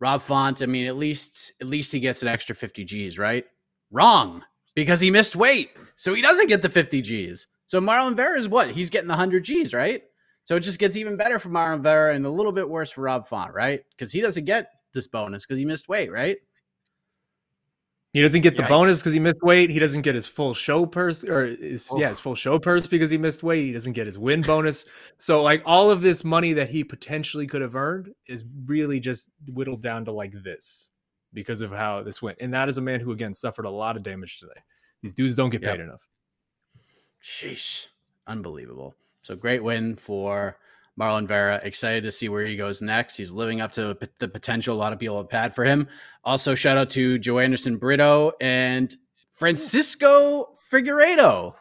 Rob Font, I mean, at least at least he gets an extra 50 G's, right? Wrong. Because he missed weight. So he doesn't get the 50 G's. So Marlon Vera is what? He's getting the 100 G's, right? So it just gets even better for Marlon Vera and a little bit worse for Rob Font, right? Because he doesn't get this bonus because he missed weight, right? He doesn't get the Yikes. bonus because he missed weight. He doesn't get his full show purse or his yeah his full show purse because he missed weight. He doesn't get his win bonus. So like all of this money that he potentially could have earned is really just whittled down to like this because of how this went. And that is a man who again suffered a lot of damage today. These dudes don't get Yep. paid enough. Sheesh. Unbelievable. So great win for Marlon Vera. Excited to see where he goes next. He's living up to the potential a lot of people have had for him. Also, shout out to Joanderson Brito and Francisco Figueiredo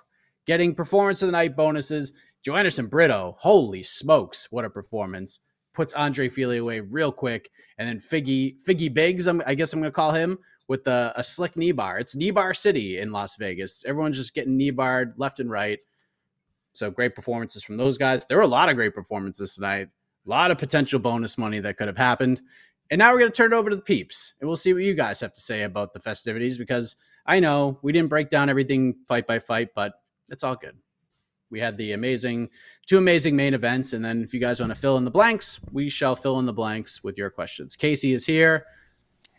getting performance of the night bonuses. Joanderson Brito, holy smokes, what a performance. Puts Andre Fili away real quick. And then Figgy, Figgy Biggs, I'm, I guess I'm going to call him, with a, a slick knee bar. It's knee bar city in Las Vegas. Everyone's just getting knee barred left and right. So great performances from those guys. There were a lot of great performances tonight. A lot of potential bonus money that could have happened. And now we're going to turn it over to the peeps, and we'll see what you guys have to say about the festivities because I know we didn't break down everything fight by fight, but it's all good. We had the amazing, two amazing main events, and then if you guys want to fill in the blanks, we shall fill in the blanks with your questions. Casey is here.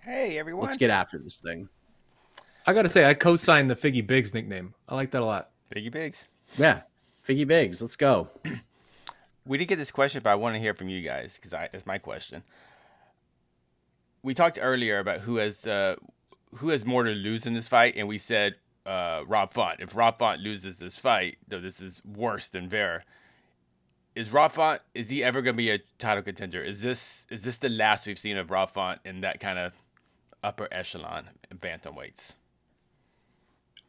Hey everyone. Let's get after this thing. I gotta say, I co-signed the Figgy Biggs nickname. I like that a lot. Figgy Bigs. Yeah, Figgy Biggs, let's go. We didn't get this question, but I want to hear from you guys because it's my question. We talked earlier about who has uh, who has more to lose in this fight, and we said uh, Rob Font. If Rob Font loses this fight, though this is worse than Vera, is Rob Font is he ever going to be a title contender? Is this is this the last we've seen of Rob Font in that kind of upper echelon bantamweights?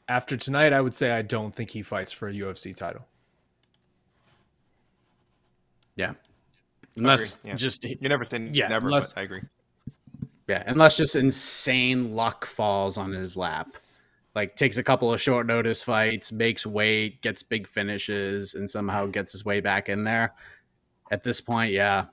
After tonight, I would say I don't think he fights for a UFC title. Yeah, unless yeah. just You never think Yeah, never, unless- I agree. Yeah, unless just insane luck falls on his lap. Like takes a couple of short notice fights, makes weight, gets big finishes, and somehow gets his way back in there. At this point, yeah.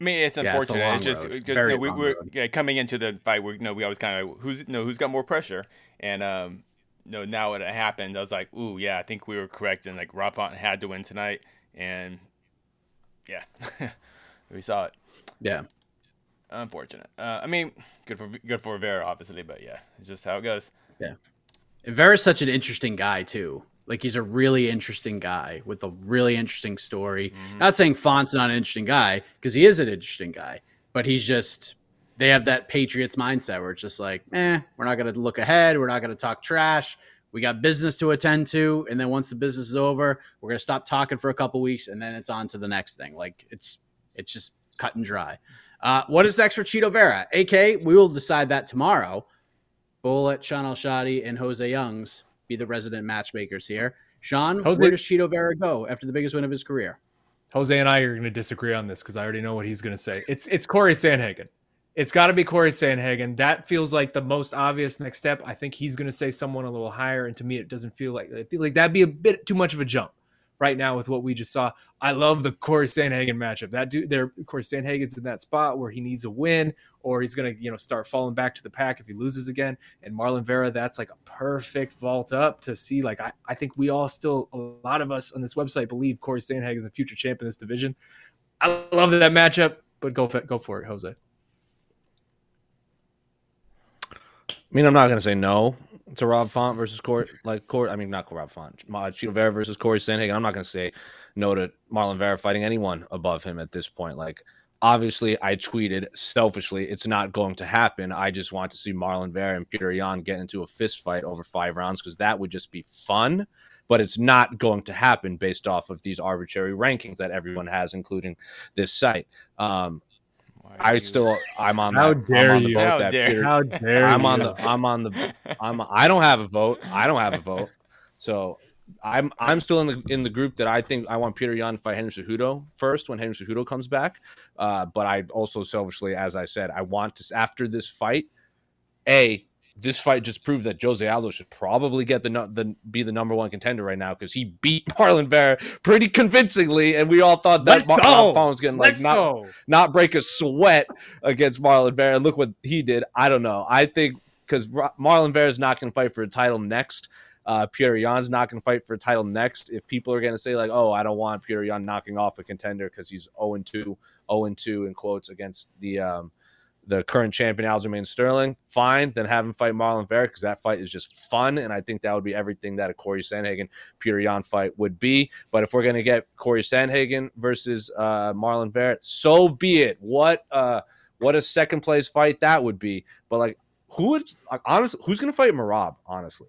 I mean, it's Yeah, it's unfortunate. it's just because you know, we, we're yeah, coming into the fight. We you know we always kind of who's you know who's got more pressure, and um, you know now it happened, I was like, ooh, yeah, I think we were correct, and like Rob Font had to win tonight, and yeah, we saw it. Yeah. Unfortunate. Uh, I mean, good for good for Vera, obviously, but yeah, it's just how it goes. Yeah, and Vera's such an interesting guy too. Like he's a really interesting guy with a really interesting story. Mm-hmm. Not saying Font's not an interesting guy because he is an interesting guy, but he's just they have that Patriots mindset where it's just like, eh, we're not going to look ahead. We're not going to talk trash. We got business to attend to, and then once the business is over, we're going to stop talking for a couple weeks, and then it's on to the next thing. Like it's it's just cut and dry. Uh, what is next for Chito Vera? AK, we will decide that tomorrow. But we'll let Shaheen Al-Shatti and Jose Youngs be the resident matchmakers here. Shaheen, Jose- where does Chito Vera go after the biggest win of his career? Jose and I are going to disagree on this because I already know what he's going to say. It's it's Corey Sandhagen. It's got to be Corey Sandhagen. That feels like the most obvious next step. I think he's going to say someone a little higher, and to me, it doesn't feel like I feel like that'd be a bit too much of a jump right now with what we just saw. I love the Corey Sandhagen matchup. That dude, there, Corey Sandhagen's in that spot where he needs a win, or he's going to you know start falling back to the pack if he loses again. And Marlon Vera, that's like a perfect vault up to see. Like I, I think we all still a lot of us on this website believe Corey Sandhagen is a future champ in this division. I love that matchup, but go go for it, Jose. I mean, I'm not gonna say no to Rob Font versus Corey, like Corey. I mean, not Rob Font, Chito Vera versus Corey Sandhagen. I'm not gonna say no to Marlon Vera fighting anyone above him at this point. Like, obviously, I tweeted selfishly, it's not going to happen. I just want to see Marlon Vera and Peter Yan get into a fist fight over five rounds because that would just be fun. But it's not going to happen based off of these arbitrary rankings that everyone has, including this site. Um, I you- still, I'm on. How that, dare I'm on the you. boat How that dare Peter- How dare I'm you. on the I'm on the I'm I don't have a vote. I don't have a vote. So I'm I'm still in the in the group that I think I want Peter Yan to fight Henry Cejudo first when Henry Cejudo comes back. Uh, but I also selfishly, as I said, I want to after this fight, a this fight just proved that Jose Aldo should probably get the the be the number one contender right now because he beat Marlon Vera pretty convincingly, and we all thought that Mar- go. Font was getting like Let's not go. not break a sweat against Marlon Vera. And look what he did. I don't know. I think because Marlon Vera is not going to fight for a title next. Uh, Peter Yan's not going to fight for a title next. If people are going to say like, "Oh, I don't want Pierre Yan knocking off a contender because he's 0 and 2, 0 2 in quotes against the um, the current champion Aljamain Sterling," fine. Then have him fight Marlon Vera because that fight is just fun, and I think that would be everything that a Corey Sandhagen Peter Yan fight would be. But if we're to get Corey Sandhagen versus uh, Marlon Vera, so be it. What uh, what a second place fight that would be. But like, who would honestly, who's to fight Merab? Honestly,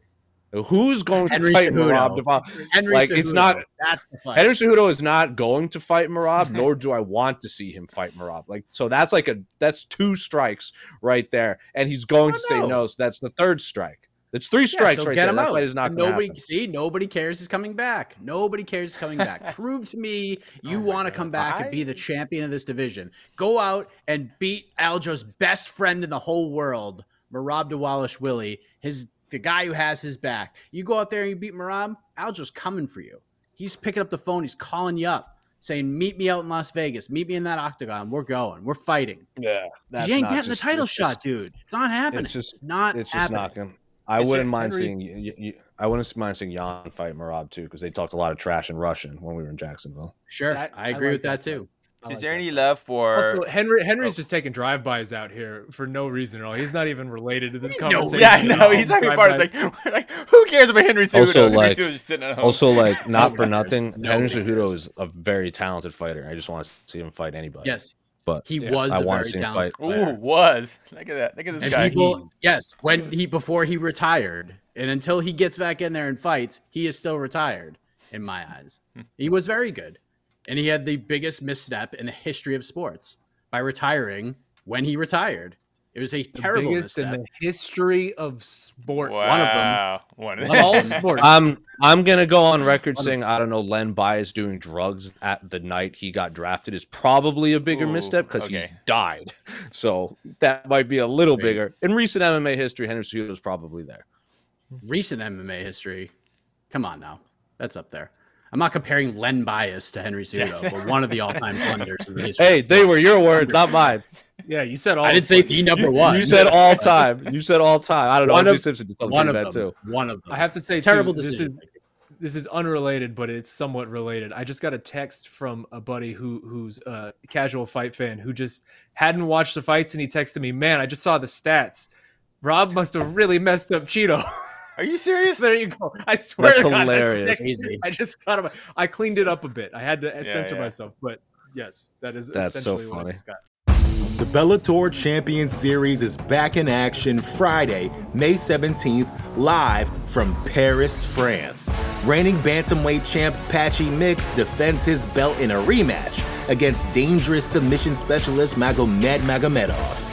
who's going Henry to fight Cejudo. Merab? Devon? Henry Like, it's not- That's the fight. Henry Cejudo is not going to fight Merab, nor do I want to see him fight Merab. Like, so that's like a that's two strikes right there, and he's going Oh, to say no. no. So that's the third strike. It's three Yeah, strikes so right get there. him That out. fight is not And going to nobody happen. see nobody cares he's coming back. Nobody cares he's coming back. Prove to me oh you Oh want to come back and be the champion of this division. Go out and beat Aljo's best friend in the whole world, Merab Willie. his the guy who has his back. You go out there and you beat Merab, Aljo's coming for you. He's picking up the phone. He's calling you up, saying, "Meet me out in Las Vegas. Meet me in that octagon. We're going. We're fighting." Yeah, 'Cause you ain't getting the title shot, dude. It's not happening. It's just not it's just happening. not going. I Is wouldn't mind seeing you, you, I wouldn't mind seeing Yan fight Merab too because they talked a lot of trash in Russian when we were in Jacksonville. Sure, That- I I agree like with that, that fight. too. I Is like there any fight. love for? Also, Henry Henry's Oh. just taking drive-bys out here for no reason at all. He's not even related to this No, conversation. yeah, I know. He's not even part of Drive-bys. like, like who cares about Henry Cejudo? Also, Henry like- Cejudo's just sitting at home. Also, like not for Nobody cares. nothing, Henry Nobody Cejudo is a very talented fighter. I just want to see him fight anybody. Yes, but he Yeah, was I a very to see him talented fight. Ooh, was look at that. Look at this And guy. people, yes, when he before he retired, and until he gets back in there and fights, he is still retired in my eyes. Hmm. he was very good, and he had the biggest misstep in the history of sports by retiring when he retired. It was a The terrible biggest in the history of sports. wow. One of Of all them. sports. I'm I'm gonna go on record One saying I don't know Len Bias doing drugs at the night he got drafted is probably a bigger Ooh, misstep because he's died. So that might be a little Maybe. bigger. In recent MMA history, Henry Cejudo is probably there. recent MMA history. Come on now, that's up there. I'm not comparing Len Bias to Henry Cejudo, but one of the all-time blunders in the history. Hey, they were your words, not mine. Yeah, you said all. I didn't say the number one. You said all time. You said all time. I don't know. One OJ of- Simpson just one of that them. too. One of them. I have to say, terrible too, this is decision. this is unrelated, but it's somewhat related. I just got a text from a buddy who who's a casual fight fan who just hadn't watched the fights, and he texted me, "Man, I just saw the stats. Rob must have really messed up Chito." Are you serious? there you go. I swear That's to God, hilarious. crazy. I just got him. I cleaned it up a bit. I had to censor yeah. myself, but yes, that is That's so essentially what I funny. just got. The Bellator Champion Series is back in action Friday, May 17th, live from Paris, France. Reigning bantamweight champ Patchy Mix defends his belt in a rematch against dangerous submission specialist Magomed Magomedov.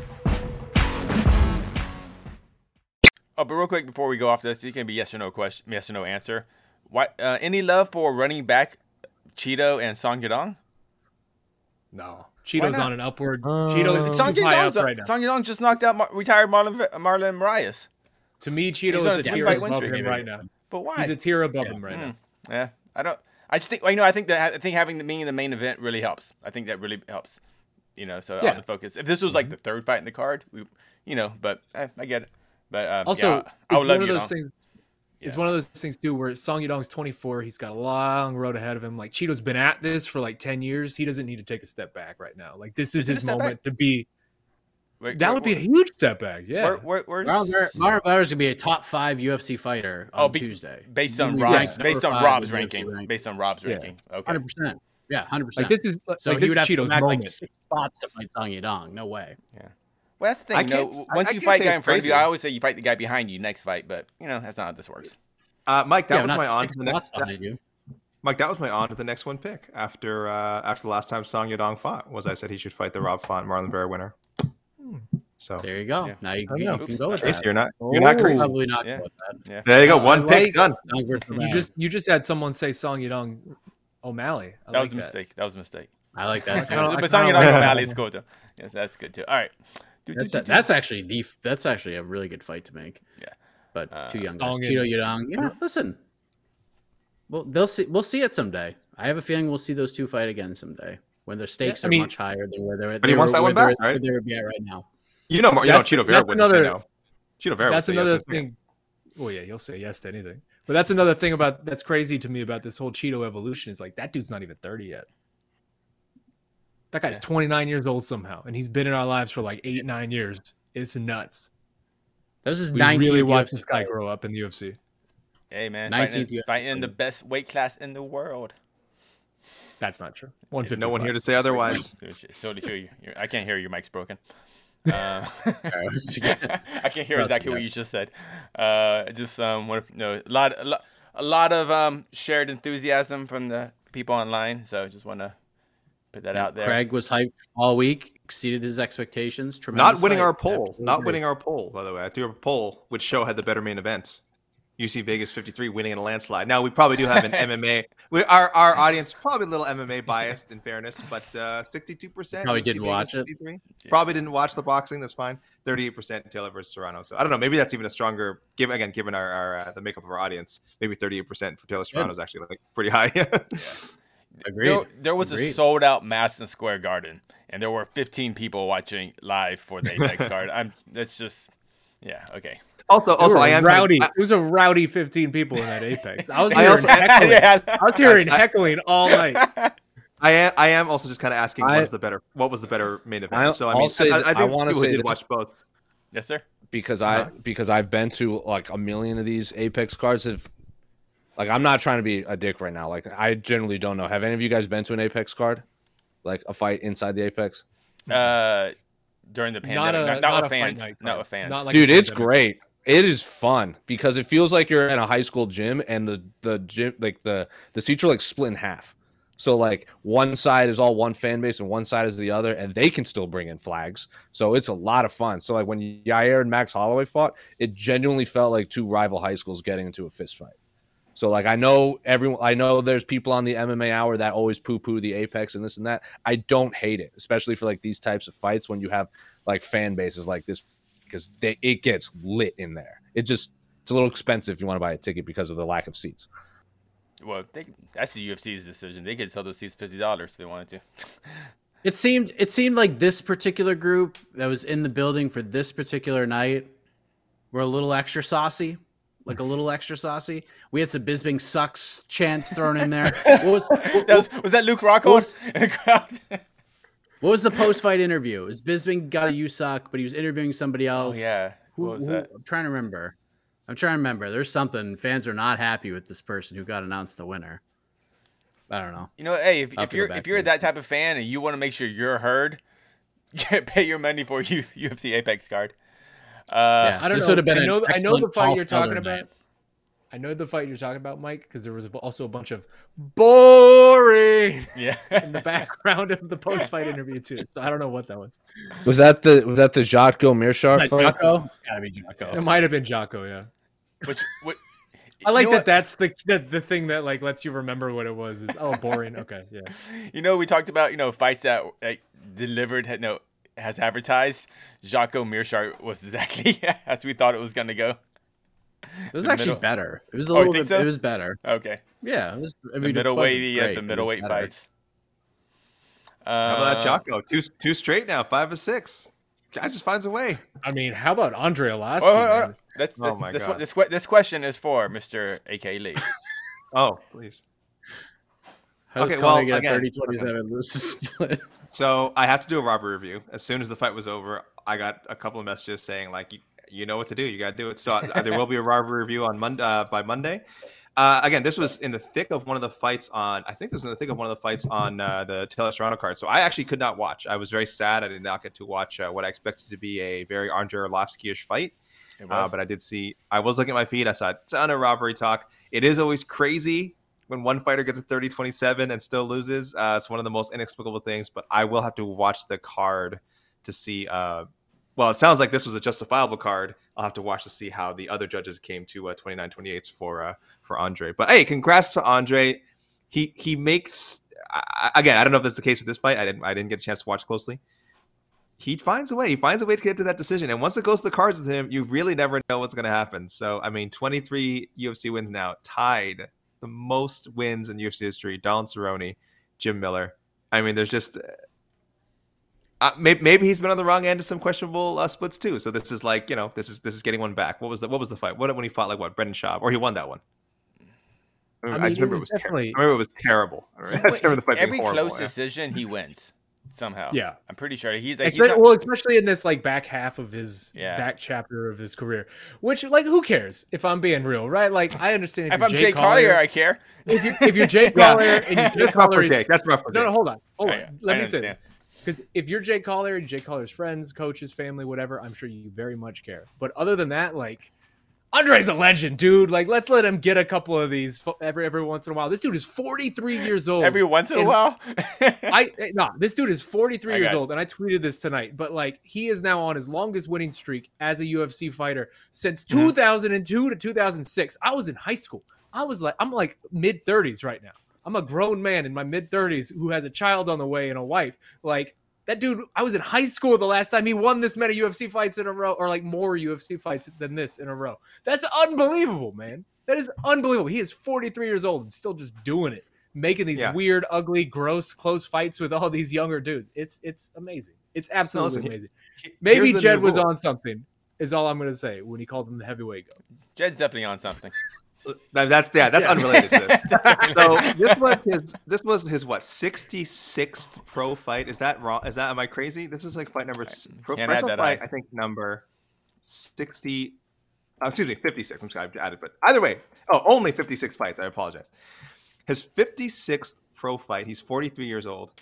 Oh, but real quick before we go off this, it can be yes or no question, yes or no answer. What? Uh, any love for running back Chito and Song Yadong? No, Chito's not? on an upward. Uh, Chito's Song high up right now. Song Yadong just knocked out Mar- retired Marlon Marlon Moraes. To me, He's Chito is a a tier above him right now. But why? He's a tier above him right Hmm. now. Yeah, I don't. I just think. Well, you know, I think that I think having the being in the main event really helps. I think that really helps. You know, so Yeah. all the focus. If this was like the third fight in the card, we, you know, but eh, I get it. But uh, Also, yeah, it's I would love one of you. those things. It's one of those things too, where Song Yadong's 24. He's got a long road ahead of him. Like Chito's been at this for like 10 years. He doesn't need to take a step back right now. Like this is Is his moment back? to be. Wait, that where- would be a huge step back. Yeah. Where, where, where's, Marlon Vera- Marlon is gonna be a top five UFC fighter on Oh, be- Tuesday. based on Rob's ranked based on Rob's in UFC ranking. Based on Rob's Yeah. ranking. Okay. Hundred percent. Yeah, hundred like percent. this is So like he this would is have to Chito's back like six spots to fight Song Yadong. No way. Well, that's the thing. I You know, can't- once I you can't fight say guy in front of you. I always say you fight the guy behind you next fight. But you know, that's not how this works. Uh, Mike, that yeah, was not my on to the next. behind you. Mike, that was my on to the next one pick after uh, after the last time Song Yadong fought. Was I said he should fight the Rob Font Marlon Vera winner. So There you go. Yeah. Now you, I you, can go with Chase, that. you're not you're not crazy. Probably not Yeah. go with that. There you go, I one pick like- done. You just you just had someone say Song Yadong O'Malley. I That like was a mistake. That was a mistake. I like that. too. But Song kinda Yadong like O'Malley that. is cool too. Yes, that's good too. All right. Do, That's do, a, do. that's actually the that's actually a really good fight to make. Yeah. But Uh, two young guys, Chito Yadong. Yeah, listen. Well, they'll see. We'll see it someday. I have a feeling we'll see those two fight again someday when their stakes I are much higher than where they're. But he wants that one back, right? Where they're at right now. You know, you know, Chito Vera say another- no. Chito Vera that's another yes. thing. Well, yeah, he'll say yes to anything. But that's another thing about that's crazy to me about this whole Chito evolution is like that dude's not even 30 yet. That guy's Yeah. 29 years old somehow, and he's been in our lives for like eight, nine years. It's nuts. That was his We 19th really watched UFC this guy grow up in the UFC. Hey man, 19th fighting, UFC fighting the best weight class in the world. That's not true. 150. No one here to say otherwise. So to show you, you're- I can't hear you. Your mic's broken. Uh, I can't hear exactly what you just said. Uh, just um, want to know a lot, a lot, a lot of um shared enthusiasm from the people online. So just want to put that out there. Craig was hyped all week, exceeded his expectations. Tremendous Not winning fight. our poll. Absolutely Not winning our poll, by the way. I threw a poll which show had the better main event. UFC Vegas 53 winning in a landslide. Now we probably do have an MMA. We, our our audience probably a little MMA biased in fairness, but uh, 62% Probably UC didn't Vegas watch it. 53. Probably didn't watch the boxing. That's fine. 38% Taylor versus Serrano. So I don't know. Maybe that's even a stronger. Given again, given our, our uh, the makeup of our audience, maybe 38% for Taylor That's. Serrano is actually like pretty high. Agreed. There, there was a sold out Madison Square Garden, and there were 15 people watching live for the Apex card. I'm. That's just. Yeah. Okay. also, also I am kind of- rowdy. I- it was a rowdy 15 people in that Apex. I was I hearing also- heckling. yeah. I was hearing I- heckling all night. I am. I am also just kind of asking I- what is the better. What was the better main event? I- so I mean, say I, I I think wanna people say did watch both. Yes, sir. because I uh-huh. because I've been to like a million of these Apex cards. Have like I'm not trying to be a dick right now. Like I generally don't know. Have any of you guys been to an Apex card, like a fight inside the Apex? Uh, during the pandemic, Not not, a- not, not a with fight fans, night not card. with fans. Like- Dude, a it's great. It is fun because it feels like you're in a high school gym and the the gym like the the seats are like split in half. So like one side is all one fan base and one side is the other, and they can still bring in flags. So it's a lot of fun. So like when Yair and Max Holloway fought, it genuinely felt like two rival high schools getting into a fist fight. So like I know everyone I know there's people on the MMA hour that always poo poo the apex and this and that. I don't hate it, especially for like these types of fights when you have like fan bases like this because they it gets lit in there. It just it's a little expensive if you want to buy a ticket because of the lack of seats. Well, they, that's the UFC's decision. They could sell those seats fifty dollars if they wanted to. It seemed it seemed like this particular group that was in the building for this particular night were a little extra saucy, like a little extra saucy. We had some Bisping sucks chants thrown in there. What was what, that was, was that Luke Rockhold was- in the crowd? what was the post fight interview? Is Bisping got a you suck, but he was interviewing somebody oh else? yeah. Who, What was who- that? I'm trying to remember. I'm trying to remember. There's something fans are not happy with this person who got announced the winner. I don't know. You know, hey, if, if have to go you're if you're that type of fan and you want to make sure you're heard, pay your money for you UFC Apex card. Uh, Yeah. I don't This know. would have been I know. I know the fight Paul you're talking about. night. I know the fight you're talking about, Mike, because there was also a bunch of boring Yeah. in the background of the post-fight interview too. So I don't know what that was. Was that the was that the Jotko Meerschaert fight? Jocko? It's gotta be Jocko. It might have been Jocko. Yeah, Which, what, I like you know that. what- That's the, the the thing that like lets you remember what it was. Is oh boring. Okay, yeah. You know, we talked about you know fights that like, delivered had no has advertised. Jocko Meerschaert was exactly as we thought it was gonna go. It was The actually middle- better. It was a Oh, little bit. so? It was better. Okay, Yeah, it was. I the mean, it middleweight, wasn't yeah, great, some but it was middleweight better. fights. How about that Uh, Jocko? Two two straight now, five of six. Guy just finds a way. I mean, how about Andre Arlovsky? Oh, oh, oh, man? That's, Oh my this, God. one- this, this question is for Mr. AK Lee. Oh, please. How Okay, Conor well, again, 30 27 lose the split? So I have to do a robbery review. As soon as the fight was over, I got a couple of messages saying like, you, you know what to do. You got to do it. So uh, there will be a robbery review on Monday uh, by Monday. Uh, again, this was in the thick of one of the fights on. I think this was in the thick of one of the fights on uh, the Taylor Serrano card. So I actually could not watch. I was very sad. I did not get to watch uh, what I expected to be a very Andre Arlovsky-ish fight. It Uh, but I did see. I was looking at my feed. I saw a ton of robbery talk. It is always crazy when one fighter gets a 30-27 and still loses. Uh, it's one of the most inexplicable things. But I will have to watch the card to see. Uh, well, it sounds like this was a justifiable card. I'll have to watch to see how the other judges came to uh, 29-28s for uh, for Andre. But hey, congrats to Andre. He he makes I- again. I don't know if that's the case with this fight. I didn't I didn't get a chance to watch closely he finds a way. He finds a way to get to that decision. And once it goes to the cards with him, you really never know what's going to happen. So, I mean, 23 UFC wins now, tied the most wins in UFC history. Don Cerrone, Jim Miller. I mean, there's just. Uh, maybe, maybe he's been on the wrong end of some questionable uh, splits too. So this is like you know this is this is getting one back. What was the what was the fight? What when he fought like what Brendan Schaub or he won that one? I, remember, I mean, just it remember it was was, ter- I remember it was terrible. I remember, I remember the fight Every close decision, he wins somehow. Yeah. I'm pretty sure he's like. He's not, well, especially in this like back half of his Yeah. back chapter of his career, which like who cares if I'm being real, right? Like I understand if, if you're I'm Jay Collier, I care. if, you, if you're Jay Yeah. And you Jay That's rough for Collier, Jake. That's rough for no, no, hold on, hold oh, on. I- Let I me say understand. because if you're Jay Collier and Jay Collier's friends, coaches, family, whatever, I'm sure you very much care. But other than that, like Andre's a legend, dude. Like let's let him get a couple of these every every once in a while. This dude is 43 years old. Every once in a while. I eh, no, this dude is 43 I years old, and I tweeted this tonight. But like, he is now on his longest winning streak as a UFC fighter since Mm-hmm. 2002 to 2006. I was in high school. I was like, I'm like mid 30s right now. I'm a grown man in my mid 30s who has a child on the way and a wife. Like that dude, I was in high school the last time he won this many UFC fights in a row, or like more UFC fights than this in a row. That's unbelievable, man. That is unbelievable. He is 43 years old and still just doing it, making these Yeah. weird, ugly, gross, close fights with all these younger dudes. It's it's amazing. It's absolutely listen, amazing. He- Maybe Jed was rule. on something. Is all I'm gonna say when he called him the heavyweight goat. Jed's definitely on something. That- that's yeah, that's Yeah. unrelated to this. so this was his this was his what 66th pro fight. Is that wrong? Is that am I crazy? This is like fight number pro, professional fight. I. I think number 60. Oh, excuse me, 56. I'm sorry, I added, but either way, oh, only 56 fights. I apologize. His 56th pro fight. He's 43 years old.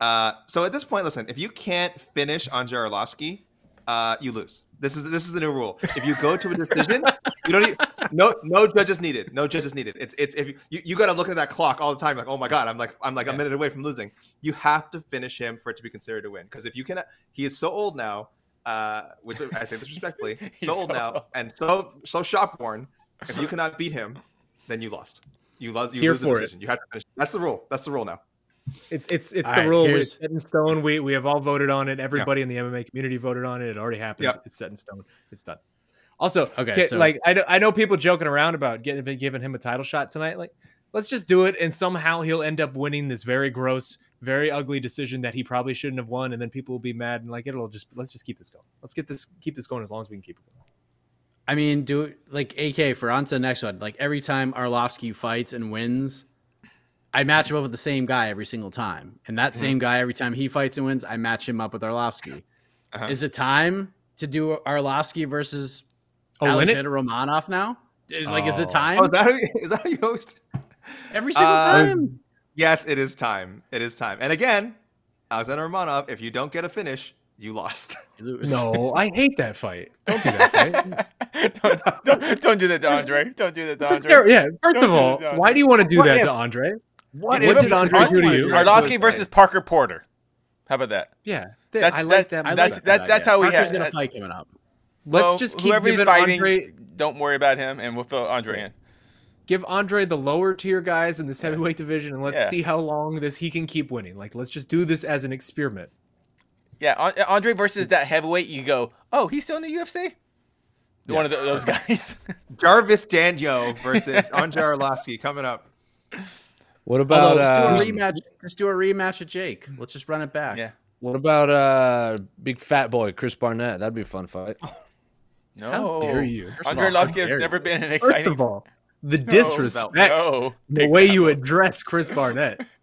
Uh, so at this point, listen, if you can't finish Andre Arlovsky, uh, you lose. This is this is the new rule. If you go to a decision, you don't need no no judges needed. No judges needed. It's it's if you you, you got to look at that clock all the time. Like oh my god, I'm like I'm like a minute away from losing. You have to finish him for it to be considered a win. Because if you can, he is so old now. Uh, with I say this respectfully, so old so now old. and so so shop worn. If you cannot beat him, then you lost. You lost. You Here lose the for it. decision. You have to finish. That's the rule. That's the rule now. It's it's it's All the right, rule. It's set in stone. We we have all voted on it. Everybody in the MMA community voted on it. It already happened. Yep. It's set in stone. It's done. Also, Okay, okay, so- like I know, I know people joking around about getting giving him a title shot tonight. Like, let's just do it, and somehow he'll end up winning this very gross, very ugly decision that he probably shouldn't have won, and then people will be mad and like it'll just let's just keep this going. Let's get this keep this going as long as we can keep it going. I mean, do it like AK for on to the next one. Like every time Arlovsky fights and wins, I match him up with the same guy every single time. And that same guy, every time he fights and wins, I match him up with Arlovsky. Uh-huh. Is it time to do Arlovsky versus Oh, Alexander Romanov now? Is like, is Oh. it time? Oh, is that how you, is that how you host? every single Uh, time. Yes, it is time. It is time. And again, Alexander Romanov, if you don't get a finish, you lost. You lose. No, I hate that fight. Don't do that fight. don't, don't, don't do that to Andre. Don't do that to Andre. yeah. 1st Don't of all, that. why do you want to do What that if- to Andre? What, What did Andre do to you? Arlovsky versus Parker Porter. How about that? Yeah, That's, I like that's, that. That's, mindset. that, that's how we Parker's have. gonna fight coming up. Let's well, just keep whoever giving fighting. Andre Don't worry about him, and we'll fill Andre in. give Andre the lower tier guys in this heavyweight division, and let's Yeah. see how long this he can keep winning. Like, let's just do this as an experiment. Yeah, Andre versus that heavyweight. You go, oh, he's still in the UFC. One of the, those guys. Jarvis Daniel versus Andre Arlovsky coming up. What Although, about let's do a um, rematch. Let's do a rematch with Jake. Let's just run it back. yeah. what about uh big fat boy Chris Barnett? That'd be a fun fight. No. How dare you? First of Andre all, has dare you? never been an First exciting. of all, the disrespect, No. the way you address Chris Barnett.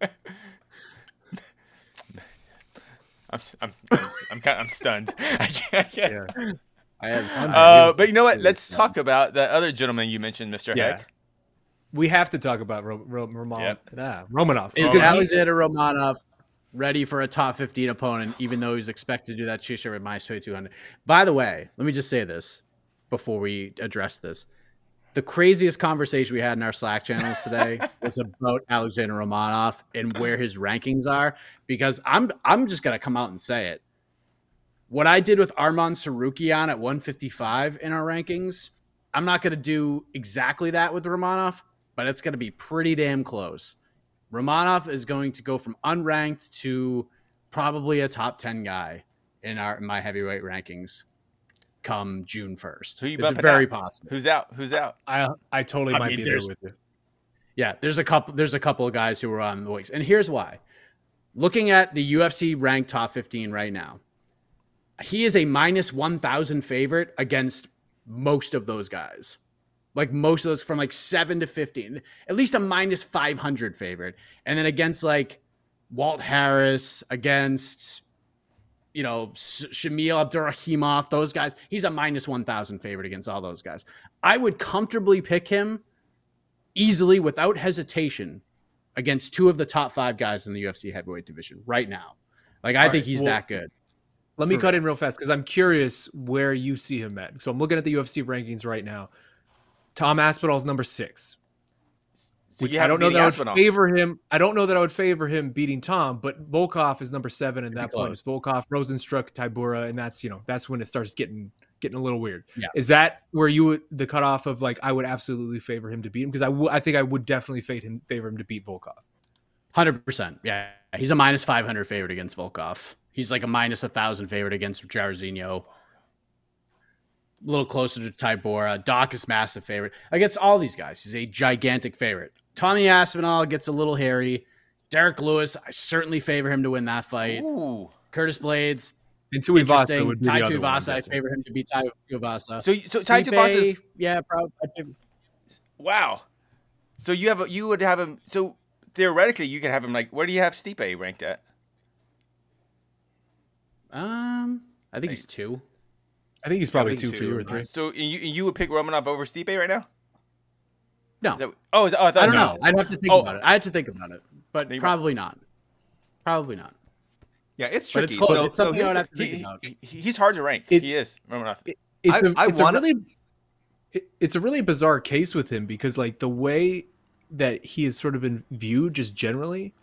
I'm, I'm, I'm, I'm, kind I'm stunned. I can't. I can't. I have some. Uh, but you know what? Let's talk about that other gentleman you mentioned, Mr. Yeah. Heck. We have to talk about Ro- Ro- Roman- Yep. ah, Romanov. Is Because he- Alexander Romanov ready for a top 15 opponent, even though he's expected to do that Chisha with minus 2200? By the way, let me just say this before we address this. The craziest conversation we had in our Slack channels today was about Alexander Romanov and where his rankings are. Because I'm I'm just gonna come out and say it. What I did with Arman Tsarukyan at 155 in our rankings, I'm not gonna do exactly that with Romanov, but it's gonna be pretty damn close. Romanov is going to go from unranked to probably a top 10 guy in our in my heavyweight rankings come June 1st. Who you it's very out? possible. Who's out? Who's out? I I totally I might mean, be there with you. Yeah, there's a couple there's a couple of guys who are on the wings. And here's why. Looking at the UFC ranked top 15 right now, he is a minus 1000 favorite against most of those guys. Like most of those from like 7 to 15, at least a minus 500 favorite. And then against like Walt Harris, against you know, Sh- Shamil Abdurakhimov, those guys, he's a minus 1000 favorite against all those guys. I would comfortably pick him easily without hesitation against two of the top five guys in the UFC heavyweight division right now. Like I All think right, he's well- that good. Let me cut in real fast because I'm curious where you see him at. So I'm looking at the UFC rankings right now. Tom Aspinall's number six. So you I don't know that I would favor him. I don't know that I would favor him beating Tom, but Volkov is number seven in that point. It's Volkov, Rozenstruik, Tybura, and that's you know that's when it starts getting getting a little weird. Yeah. Is that where you would the cutoff of like I would absolutely favor him to beat him because I I think I would definitely favor him favor him to beat Volkov. Hundred percent. Yeah, he's a minus five hundred favorite against Volkov. He's like a minus a thousand favorite against Jairzinho. A little closer to Tybura. Doc is massive favorite against all these guys. He's a gigantic favorite. Tommy Aspinall gets a little hairy. Derrick Lewis, I certainly favor him to win that fight. Ooh. Curtis Blaydes, And Tuivasa interesting. would be Tai I'm Tuivasa, I favor him to beat Tai Tuivasa. So, so Tai Stipe, Tuivasa's yeah, probably. Wow. So you have a, you would have him. So theoretically, you could have him like where do you have Stipe ranked at? Um, I think he's two. I think he's probably I think two for you or three. So you you would pick Romanov over Stipe right now? No, Is that, oh, is, oh, I, thought I don't know. I'd have to think Oh. about it. I had to think about it, but Think probably not. Probably not. Yeah, it's But it's tricky. close. so, it's so something I here- would have to He, he- he's hard to rank. It's- he is. Romanov. it's I- a I it's wanna- a really it, it's a really bizarre case with him because like the way that he has sort of been viewed just generally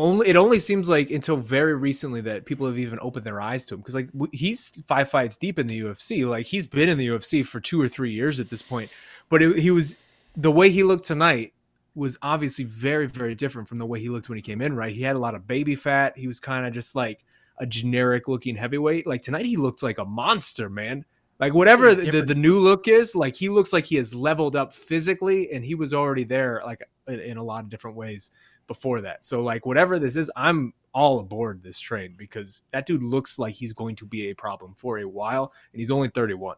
only it only seems like until very recently that people have even opened their eyes to him because like w- he's five fights deep in the UFC like he's been in the UFC for 2 or 3 years at this point but it, he was the way he looked tonight was obviously very very different from the way he looked when he came in right? He had a lot of baby fat he was kind of just like a generic looking heavyweight like tonight he looked like a monster man. Like whatever the, the, the new look is like he looks like he has leveled up physically and he was already there like in, in a lot of different ways before that so like whatever this is i'm all aboard this train because that dude looks like he's going to be a problem for a while and he's only 31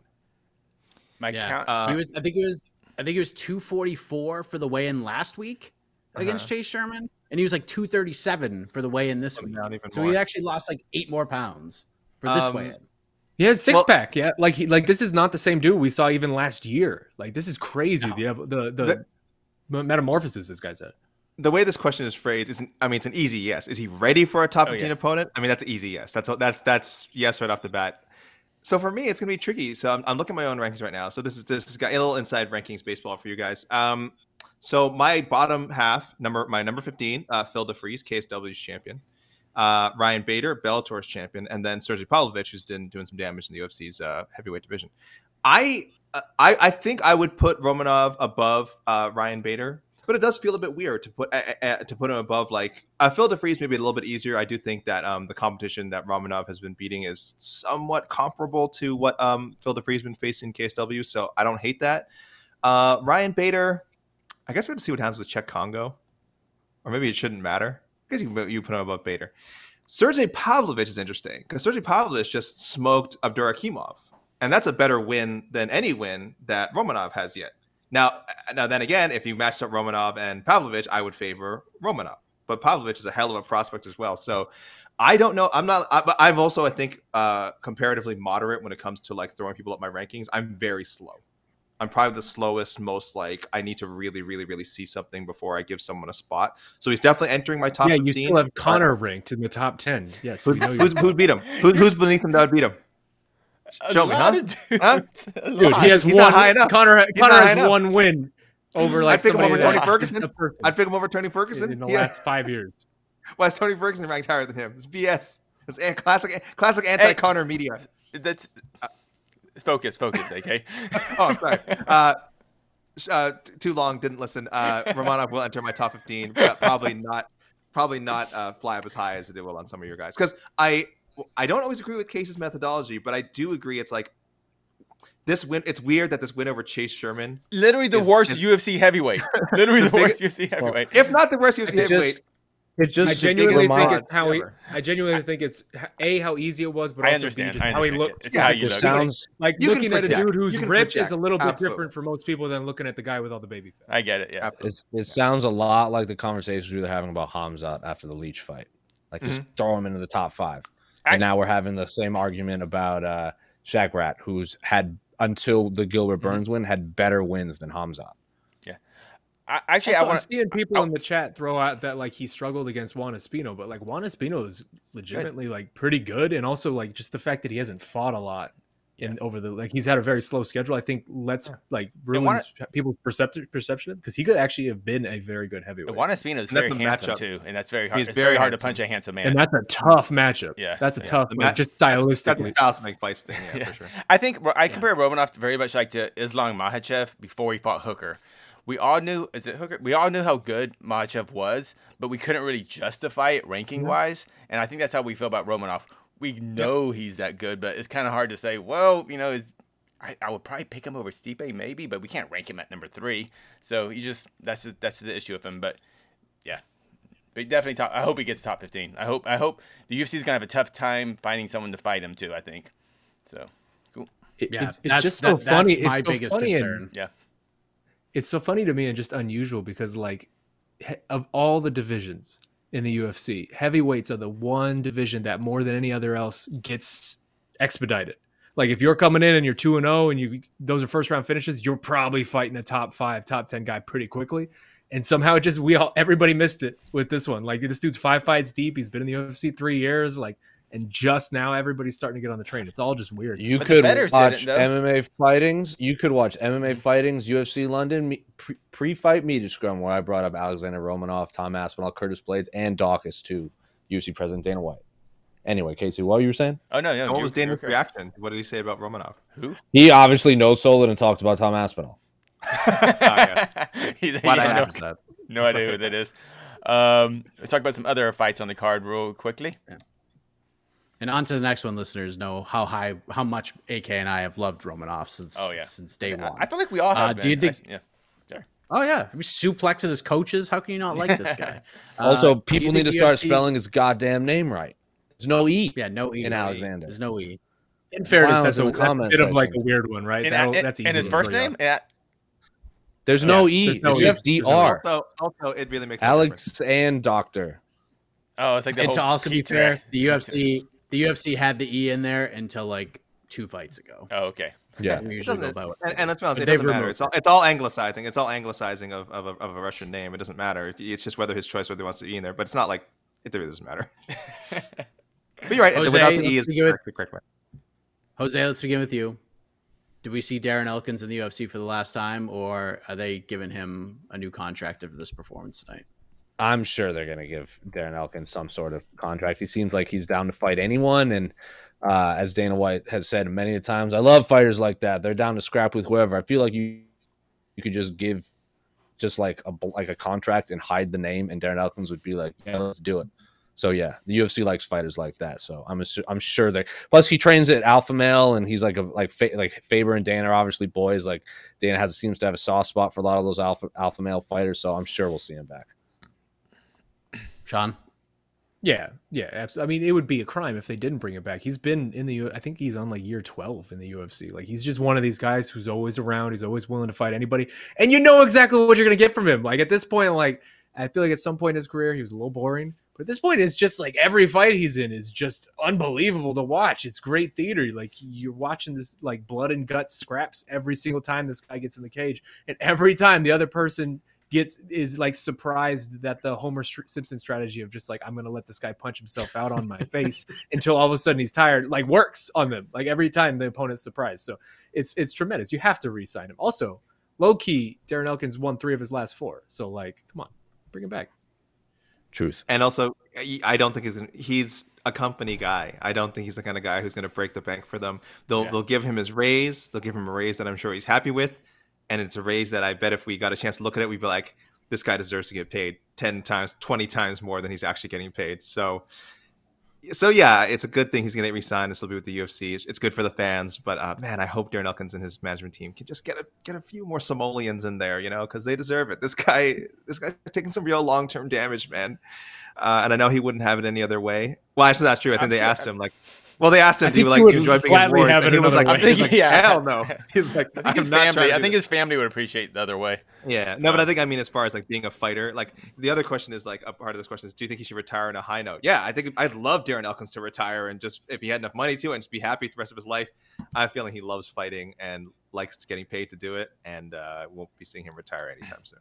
My Yeah. count. Uh, he was. I think it was. I think it was 244 for the weigh-in last week against Uh-huh. Chase Sherman, and he was like 237 for the weigh-in this week. down even So more. he actually lost like eight more pounds for this Um, weigh-in. he had six Well- pack yeah like he like this is not the same dude we saw even last year like this is crazy No. the the the, The- the metamorphosis this guy's at the way this question is phrased isn't I mean it's an easy yes. Is he ready for a top Oh, 15 yeah. opponent? I mean that's an easy yes. That's that's that's yes right off the bat. So for me it's going to be tricky. So I'm, I'm looking at my own rankings right now. So this is this is got a little inside rankings baseball for you guys. Um so my bottom half number my number 15 uh Phil De Fries KSW's champion. Uh, Ryan Bader, Bellator's champion, and then Sergey Pavlovich, who's been doing some damage in the UFC's uh, heavyweight division. I, uh, I I think I would put Romanov above uh, Ryan Bader, but it does feel a bit weird to put uh, uh, to put him above like uh, Phil De Fries. Maybe a little bit easier. I do think that um, the competition that Romanov has been beating is somewhat comparable to what um, Phil De Fries been facing in KSW, so I don't hate that. Uh, Ryan Bader, I guess we have to see what happens with Cheick Kongo, or maybe it shouldn't matter. I guess you, you put him above Bader. Sergey Pavlovich is interesting because Sergey Pavlovich just smoked Abdurakhimov, and that's a better win than any win that Romanov has yet. Now, now then again, if you matched up Romanov and Pavlovich, I would favor Romanov, but Pavlovich is a hell of a prospect as well. So I don't know. I'm not. I, but I'm also, I think, uh, comparatively moderate when it comes to like throwing people up my rankings. I'm very slow. I'm probably the slowest, most like I need to really, really, really see something before I give someone a spot. So he's definitely entering my top yeah 15. you still have conor ranked in the top 10 yes we Who's, know who's, who'd beat him? Who, who's beneath him that would beat him? A Show me, lot huh? of dudes. Huh? Dude, he has He's one. high enough. Conor, He's Conor not high has enough. one win over like I'd pick him over Tony Ferguson. I'd pick him over Tony Ferguson. in the Yeah. last five years. Why is Tony Ferguson ranked higher than him? It's BS. It's a- classic, classic anti-Conor media. That's focus, focus, okay? Oh, I'm sorry. Uh, uh, too long. Didn't listen. Uh, Romanov will enter my top 15, but probably not. Probably not uh, fly up as high as it will on some of your guys. Because I, I don't always agree with Case's methodology, but I do agree. It's like this win. It's weird that this win over Chase Sherman, Literally the Is- worst is- UFC heavyweight. Literally the The worst UFC heavyweight. if not the worst UFC It heavyweight, just, it just I genuinely think it's how he. I genuinely think it's a how easy it was, but I also b understand. just I how he understand looked. it. It's how you look. sounds Like You can looking at a dude who's You can ripped is a little bit Absolutely. different for most people than looking at the guy with all the baby fat. I get it. Yeah. It's, it sounds a lot like the conversations we were having about Hamzat after the Leech fight. Like just mm-hmm. throw him into the top five. I- and now we're having the same argument about uh Shavkat, who's had until the Gilbert Burns win had better wins than Hamzat. I, actually, I Also, I'm want to. seeing people in the chat throw out that like he struggled against Juan Espino, but like Juan Espino is legitimately like pretty good, and also like just the fact that he hasn't fought a lot in over the like he's had a very slow schedule. I think lets like Juan- ruins people's perception perception because he could actually have been a very good heavyweight, Juan Espino is very handsome matchup. too, and that's very hard. He's it's very very hard to punch a handsome man. and that's a tough matchup. Yeah, that's a yeah. tough, The like, match- just that's- stylistically. that's a Dallas McFights thing. Yeah, Yeah. for sure. I think I compare Romanov very much like to Islam Makhachev before he fought Hooker. We all knew is it Hooker? We all knew how good Makhachev was, but we couldn't really justify it ranking wise. And I think that's how we feel about Romanov. We know he's that good, but it's kind of hard to say. Well, you know, is I, I would probably pick him over Stipe maybe, but we can't rank him at number three. So you just that's just, that's the issue with him. But yeah, but definitely top. I hope he gets top fifteen. I hope I hope the UFC's gonna have a tough time finding someone to fight him too. I think so. Cool. It- Yeah, it's, it's just so that- funny. That's my it's so biggest funny and- concern. Yeah. it's so funny to me and just unusual because like of all the divisions in the UFC, heavyweights are the one division that more than any other else gets expedited. Like if you're coming in and you're 2 and 0 and you those are first round finishes, you're probably fighting a top 5, top 10 guy pretty quickly. and somehow it just we all everybody missed it with this one. Like this dude's five fights deep. He's been in the UFC three years. Like, and just now everybody's starting to get on the train. It's all just weird. You But could watch. MMA fightings. You could watch MMA fightings, UFC London pre- pre-fight media scrum where I brought up Alexander Romanov, Tom Aspinall, Curtis Blaydes, and Dawkins to UFC President Dana White. Anyway, Casey, what were you saying? Oh no, no. What you- was Dana's reaction? What did he say about Romanov? Who? He obviously no sold it and talked about Tom Aspinall. yeah. He- he Why'd I had no, ask no idea who that is. Um, let's talk about some other fights on the card real quickly. And on to the next one. Listeners know how high, how much AK and I have loved Romanov since Oh, yeah. since day I, one. I feel like we all have. Uh, do you think- I- yeah. oh yeah, we suplexing his coaches. How can you not like this guy? Also, Uh, do people need to start UFC spelling his goddamn name right. There's no E. Yeah, no E in no E. Alexander. There's no E. In fairness, Clowns that's a, in that's a comments bit of like a weird one, right? And, and- that's and easy his first name? Yeah. There's no E. there's no It's E. just E. Dr. Also, also, it really makes no difference. Alex and Doctor. Oh, it's like the And to whole also be fair, the UFC the UFC had the E in there until like two fights ago. Oh, okay. Yeah. We usually go doesn't- by what- and, and let's be honest, But it doesn't matter. It's all it's all anglicizing. It's all anglicizing of, of, a, of a Russian name. It doesn't matter. It's just whether his choice whether he wants to be in there. But it's not like it really doesn't matter. But you're right. Jose, without the let's E is begin with- correct way. Jose, let's begin with you. Did we see Darren Elkins in the UFC for the last time, or are they giving him a new contract after this performance tonight? I'm sure they're going to give Darren Elkins some sort of contract. He seems like he's down to fight anyone. And uh, as Dana White has said many times, I love fighters like that. They're down to scrap with whoever. I feel like you you could just give just like a like a contract and hide the name, and Darren Elkins would be like, "Yeah, let's do it." So yeah, the UFC likes fighters like that. So I'm assu- I'm sure they. Plus, he trains at Alpha Male, and he's like a like Fa- like Faber and Dana are obviously boys. Like Dana has seems to have a soft spot for a lot of those Alpha Alpha Male fighters. So I'm sure we'll see him back. Sean, Yeah, yeah. Abs- I mean, it would be a crime if they didn't bring it back. He's been in the. I think he's on like year twelve in the UFC. Like he's just one of these guys who's always around. He's always willing to fight anybody, and you know exactly what you're gonna get from him. Like at this point, like I feel like at some point in his career he was a little boring, but at this point it's just like every fight he's in is just unbelievable to watch. It's great theater. Like you're watching this like blood and guts scraps every single time this guy gets in the cage, and every time the other person gets is like surprised that the Homer Simpson strategy of just like I'm gonna let this guy punch himself out on my face until all of a sudden he's tired like works on them like every time the opponent's surprised. So it's it's tremendous. You have to re-sign him. Also, low key, Darren Elkins won three of his last four. So like, come on, bring him back. Truth. And also, I- I don't think he's gonna, he's a company guy. I don't think he's the kind of guy who's going to break the bank for them. They'll Yeah. they'll give him his raise. They'll give him a raise that I'm sure he's happy with, and it's a raise that I bet if we got a chance to look at it, we'd be like, this guy deserves to get paid ten times, twenty times more than he's actually getting paid. So. So yeah, it's a good thing he's going to re-sign. This will be with the UFC. It's- It's good for the fans, but uh, man, I hope Darren Elkins and his management team can just get a get a few more Somalians in there, you know, because they deserve it. This guy, this guy's taking some real long term damage, man. Uh, and I know he wouldn't have it any other way. Well, actually, not true. I think I'm they sure- asked him like, well, they asked him, I do you like he do would you enjoy being in gladly wars? And he was like, way. he's like, Yeah. hell no. He's like, I think his family. I think his family would appreciate the other way. Yeah, no, but I think I mean as far as like being a fighter, like the other question is like a part of this question is, do you think he should retire on a high note? Yeah, I think I'd love Darren Elkins to retire and just if he had enough money to and just be happy the rest of his life. I have a feeling he loves fighting and likes getting paid to do it, and uh, won't be seeing him retire anytime soon.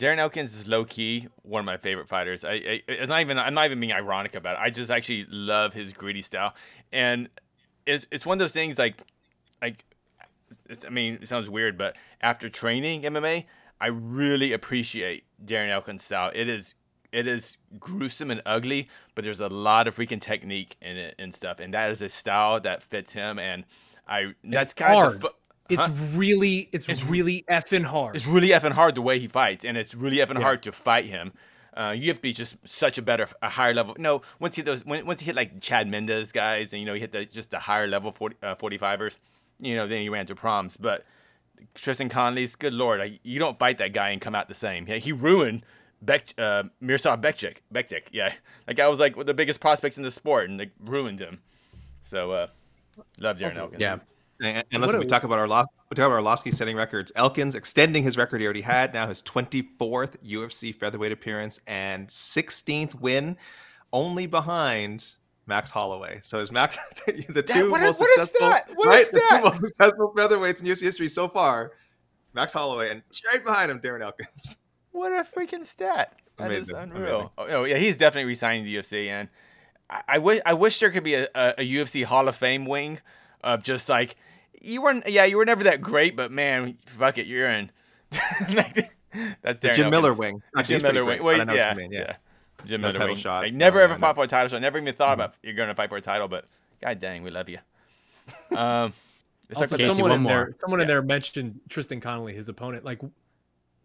Darren Elkins is low key one of my favorite fighters. I, I it's not even I'm not even being ironic about it. I just actually love his gritty style, and it's it's one of those things like like it's, I mean it sounds weird, but after training MMA, I really appreciate Darren Elkins' style. It is it is gruesome and ugly, but there's a lot of freaking technique in it and stuff, and that is a style that fits him. And I that's kind hard. of the, It's Huh? really, it's, It's- really effing hard. it's really effing hard the way he fights, and it's really effing hard to fight him. Uh, you have to be just such a better, a higher level. No, once he those, when, once he hit like Chad Mendes guys, and you know he hit the just the higher level 40, uh, 45ers, you know then he ran to proms. But Tristan Connolly's, good lord, like, you don't fight that guy and come out the same. Yeah, he ruined Bek, uh, Mirsad Bektic. Bektic, yeah, that guy was like one of the biggest prospects in the sport, and like ruined him. So uh, love Darren Elkins. yeah. And, and listen, we talk about our we talk about Arlovsky setting records. Elkins extending his record he already had. Now his 24th UFC featherweight appearance and 16th win, only behind Max Holloway. So is Max the two what most what a successful stat! What a right? The two most successful featherweights in UFC history so far. Max Holloway and straight behind him, Darren Elkins. What a freaking stat! That is Amazing, unreal. amazing. Oh, oh, yeah, he's definitely resigning the UFC, and I, I wish I wish there could be a, a, a UFC Hall of Fame wing of just like you weren't. Yeah, you were never that great, but man, fuck it, you're in. Like, that's The Darren Jim Miller wing. The Jim Miller wing. but I Wait, yeah, mean, yeah. Jim No Miller title wing. shot. Like, never No, ever no, fought no. for a title shot. Never even thought about you're gonna fight for a title, but god dang, we love you. Um, it's Also, like, okay, someone one in there, more. someone in there mentioned Tristan Connolly, his opponent. Like,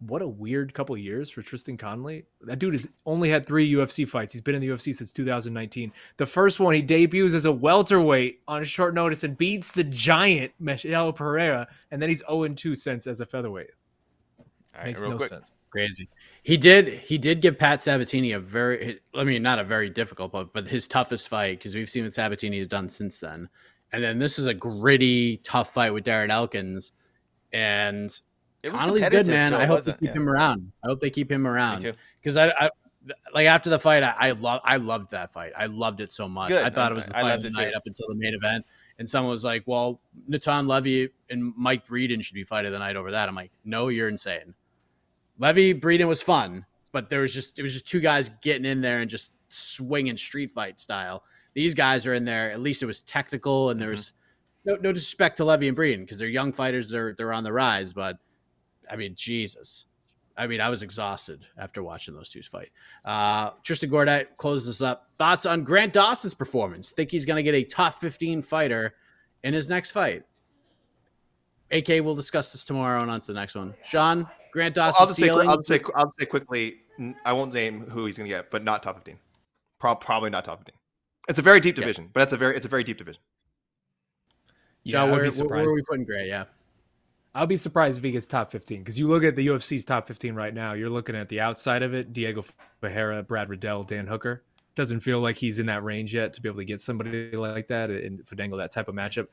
what a weird couple of years for Tristan Connolly. That dude has only had three UFC fights. He's been in the UFC since 2019. The first one, he debuts as a welterweight on a short notice and beats the giant Michel Pereira, and then he's 0 2 since as a featherweight. all Makes no quick. sense. Crazy. He did. He did give Pat Sabatini a very. I mean, not a very difficult, but but his toughest fight because we've seen what Sabatini has done since then. And then this is a gritty, tough fight with Darren Elkins, and Connolly's good, man. so I hope they keep yeah. him around. I hope they keep him around because I, I like after the fight, I, I love I loved that fight. I loved it so much. Good. I thought it was the fight of the night too. up until the main event. And someone was like, "Well, Natan Levy and Mike Breeden should be fight of the night over that." I'm like, "No, you're insane." Levy Breeden was fun, but there was just it was just two guys getting in there and just swinging street fight style. These guys are in there. At least it was technical, and there was no, no disrespect to Levy and Breeden because they're young fighters. They're they're on the rise, but I mean, Jesus. I mean, I was exhausted after watching those two fight. Uh, Tristan Gordat closes this up. Thoughts on Grant Dawson's performance? Think he's going to get a top 15 fighter in his next fight? AK, we'll discuss this tomorrow and on to the next one. Sean, Grant Dawson I'll just say, ceiling? I'll just say, I'll just say quickly. n- I won't name who he's going to get, but not top fifteen. Prob- probably not top fifteen. It's a very deep division, but it's a very it's a very deep division. Yeah, Sean, I'd where, be where, surprised. where are we putting Grant? Yeah. I'll be surprised if he gets top 15 because you look at the UFC's top 15 right now. You're looking at the outside of it Diego Ferreira, Brad Riddell, Dan Hooker. Doesn't feel like he's in that range yet to be able to get somebody like that and Fadango that type of matchup.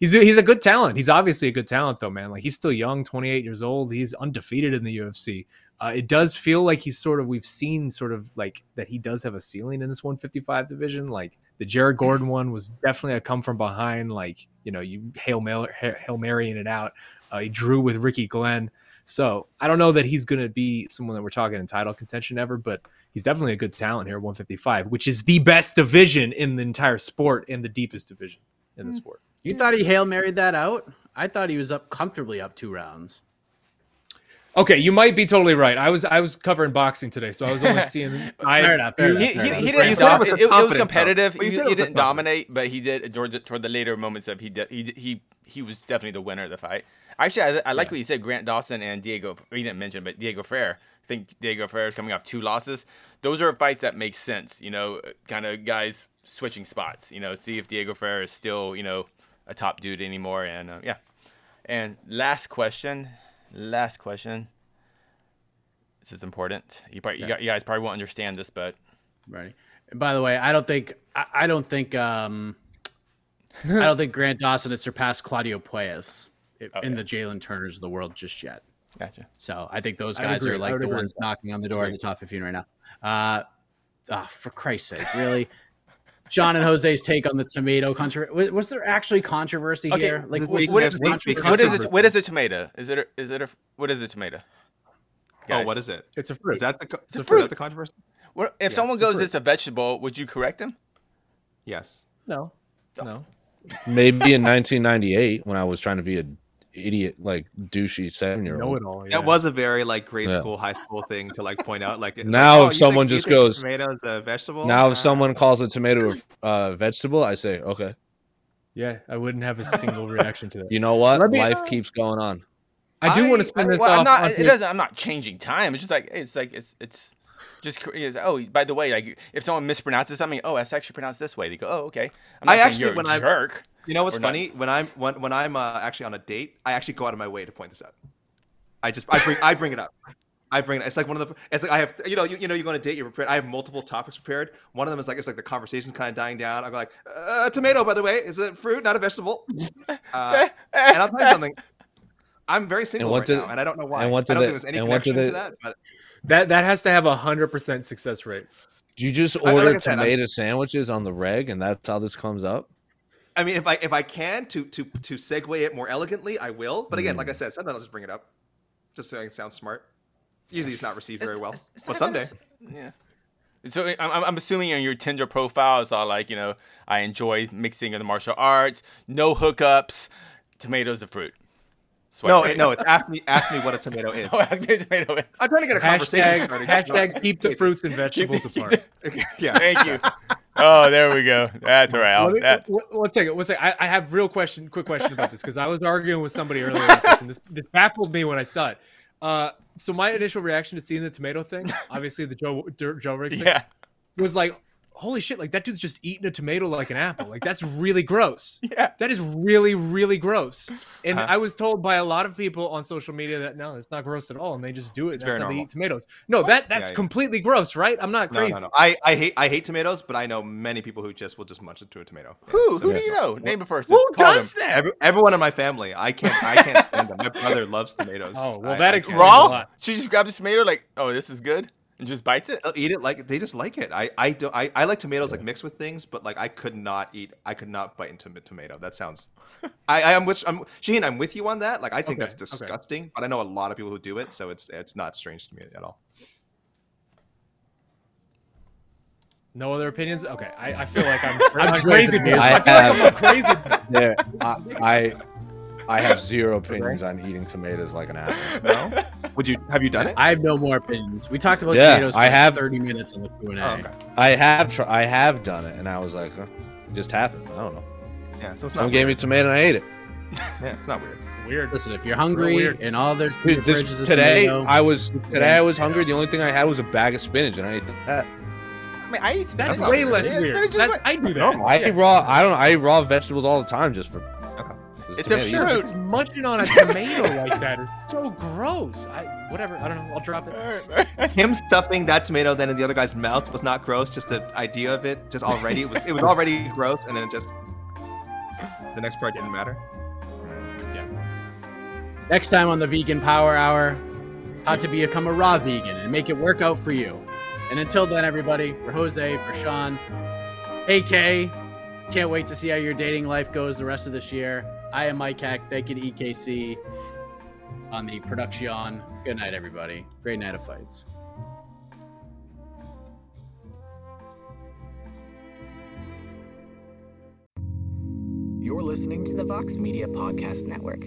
He's he's a good talent. He's obviously a good talent though, man. Like he's still young, 28 years old. He's undefeated in the UFC. Uh, it does feel like he's sort of we've seen sort of like that he does have a ceiling in this 155 division. Like the Jared Gordon one was definitely a come from behind. Like you know you hail Mary, hail Mary in it out. Uh, he drew with Ricky Glenn. So I don't know that he's going to be someone that we're talking in title contention ever, but he's definitely a good talent here at 155, which is the best division in the entire sport and the deepest division in the sport. You thought he Hail Married that out? I thought he was up comfortably up two rounds. Okay, you might be totally right. I was I was covering boxing today, so I was only seeing. I, Fair enough, fair you- enough, He, fair he, enough. he didn't said it dom- it, it was competitive. But you He, said he with didn't dominate, but he did toward the, toward the later moments of he he did- he he he was definitely the winner of the fight. Actually, I, I like what you said. Grant Dawson and Diego. He didn't mention, but Diego Ferreira. I think Diego Ferreira is coming off two losses. Those are fights that make sense. You know, kind of guys switching spots. You know, see if Diego Ferreira is still you know a top dude anymore. And uh, yeah. And last question. Last question. This is important. You probably you, you guys probably won't understand this, but Right. By the way, I don't think I, I don't think um I don't think Grant Dawson has surpassed Claudio Puelles i- in Okay. the Jalen Turners of the world just yet. gotcha. So I think those guys are like the agree ones knocking on the door of the top 15 right now. Uh, ah, for Christ's sake, really? John and Jose's take on the tomato controversy. Was, was there actually controversy Okay, here? Like, the- what, the- what the- is the- controversy? What is Controversy. it? What is a tomato? Is it? A, is it a? What is a tomato? Oh, what is it? it's a fruit. Is that the co- It's a is fruit. that the controversy? What, if Yeah, someone it's goes, fruit. "It's a vegetable," would you correct them? Yes. no, no. Maybe in 1998 when I was trying to be a idiot, like douchey seven year Know old. it all. That was a very like grade Yeah. school, high school thing to like point out. Like Now like, oh, if you someone think- just goes- tomatoes a vegetable. Now, Uh, if someone calls a tomato a uh, vegetable, I say, okay. Yeah, I wouldn't have a single reaction to that. You know what? Me- Life keeps going on. I do want to spin I- this well, off. I'm not. onto- It doesn't. I'm not changing time. It's just like it's like it's it's just cr- it's, oh by the way like if someone mispronounces something oh that's actually pronounced this way they go oh okay I'm not I actually, you're when a I'm- jerk You know what's We're not- funny? When I'm when, when I'm uh, actually on a date, I actually go out of my way to point this out. I just I bring I bring it up. I bring it. It's like one of the. It's like I have. You know. You, you know. You go on a date. You're prepared. I have multiple topics prepared. One of them is like it's like the conversation's kind of dying down. I go like, uh, tomato, by the way, is a fruit, not a vegetable. Uh, and I'll tell you something. I'm very single right did- now, and I don't know why. and what I don't it- think there's any and what did connection to that. But that that has to have a hundred percent success rate. Do you just like order said, tomato sandwiches on the reg and that's how this comes up? I mean, if I if I can to to to segue it more elegantly, I will. But again, like Hmm. I said, sometimes I'll just bring it up, just so I can sound smart. usually it's not received very well. It's- it's But not gonna someday, Yeah. So I'm, I'm- I'm assuming on your Tinder profile it's all like you know I enjoy mixing in the martial arts, no hookups, tomatoes the fruit. Swipe no, right. it, no. It's ask me, ask me what a tomato is. Oh, ask me what tomato is. I'm trying to get a conversation Hashtag, started. hashtag keep the fruits and vegetables apart. yeah. Thank you. Oh, there we go. That's all right. Me- that's- one- second. One second. I, I have real question, quick question about this because I was arguing with somebody earlier about this, and this, this baffled me when I saw it. Uh, so my initial reaction to seeing the tomato thing, obviously the Joe Joe Riggs thing, yeah. was like, holy shit! Like that dude's just eating a tomato like an apple. Like that's really gross. Yeah. That is really really gross. And Uh-huh. I was told by a lot of people on social media that no, it's not gross at all, and they just do it. It's That's very how they normal. eat tomatoes. No, that that's yeah. completely gross, right? I'm not No, crazy. no, no. I, I hate I hate tomatoes, but I know many people who just will just munch into a tomato. Yeah, Who? so Who do you not- know? Name a person. Who Call does them. that? Every, everyone in my family. I can't. I can't stand them. My brother loves tomatoes. Oh, well, I- that I explains can't. a Raw? lot. She just grabs a tomato like, oh, this is good, and just bites it. They'll eat it like they just like it. I I don't. I, I like tomatoes like mixed with things, but like I could not eat. I could not bite into a tomato. That sounds. I I am with. I'm Shaheen. I'm with you on that. Like I think Okay, that's okay. disgusting. But I know a lot of people who do it, so it's it's not strange to me at all. No other opinions? Okay, I, I feel like I'm, I'm I'm crazy. waiting bitch. for I, you. feel like I I'm a crazy. There, I, I, I have zero opinions on eating tomatoes like an apple. No. Would you have you done it? I have no more opinions. We talked about Yeah, tomatoes for I have- 30 minutes on the Q&A. Oh, okay. I have, tr- I have done it, and I was like, huh, it just happened. I don't know. Yeah. So it's not. Someone gave me a tomato, and I ate it. Yeah, it's not weird. Weird. Listen, if you're hungry weird. and all there's in your Dude, fridge this, is a today tomato, I was today I was tomato. hungry. The only thing I had was a bag of spinach, and I ate that. I mean, I eat That's, not way less Yeah, weird. spinach is That- what- I do that. No, I Yeah. eat raw. I don't. I eat raw vegetables all the time just for. It's tomato. a You- fruit. Just munching on a tomato like that is so gross. I whatever. I don't know. I'll drop it. Him stuffing that tomato then in the other guy's mouth was not gross. Just the idea of it, just already it was it was already gross, and then it just the next part didn't matter. Yeah. Next time on the Vegan Power Hour, how to become a raw vegan and make it work out for you. And until then, everybody, for Jose, for Sean, AK, can't wait to see how your dating life goes the rest of this year. I am Mike Hack. Thank you to EKC on the production. Good night, everybody. Great night of fights. You're listening to the Vox Media Podcast Network.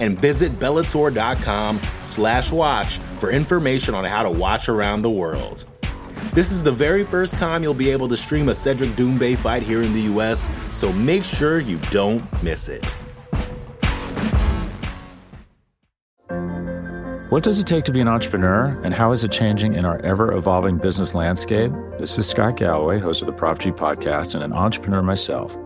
And visit Bellator.com slash watch for information on how to watch around the world. This is the very first time you'll be able to stream a Cedric Doumbé fight here in the US, so make sure you don't miss it. What does it take to be an entrepreneur, and how is it changing in our ever evolving business landscape? This is Scott Galloway, host of the Prop G podcast, and an entrepreneur myself.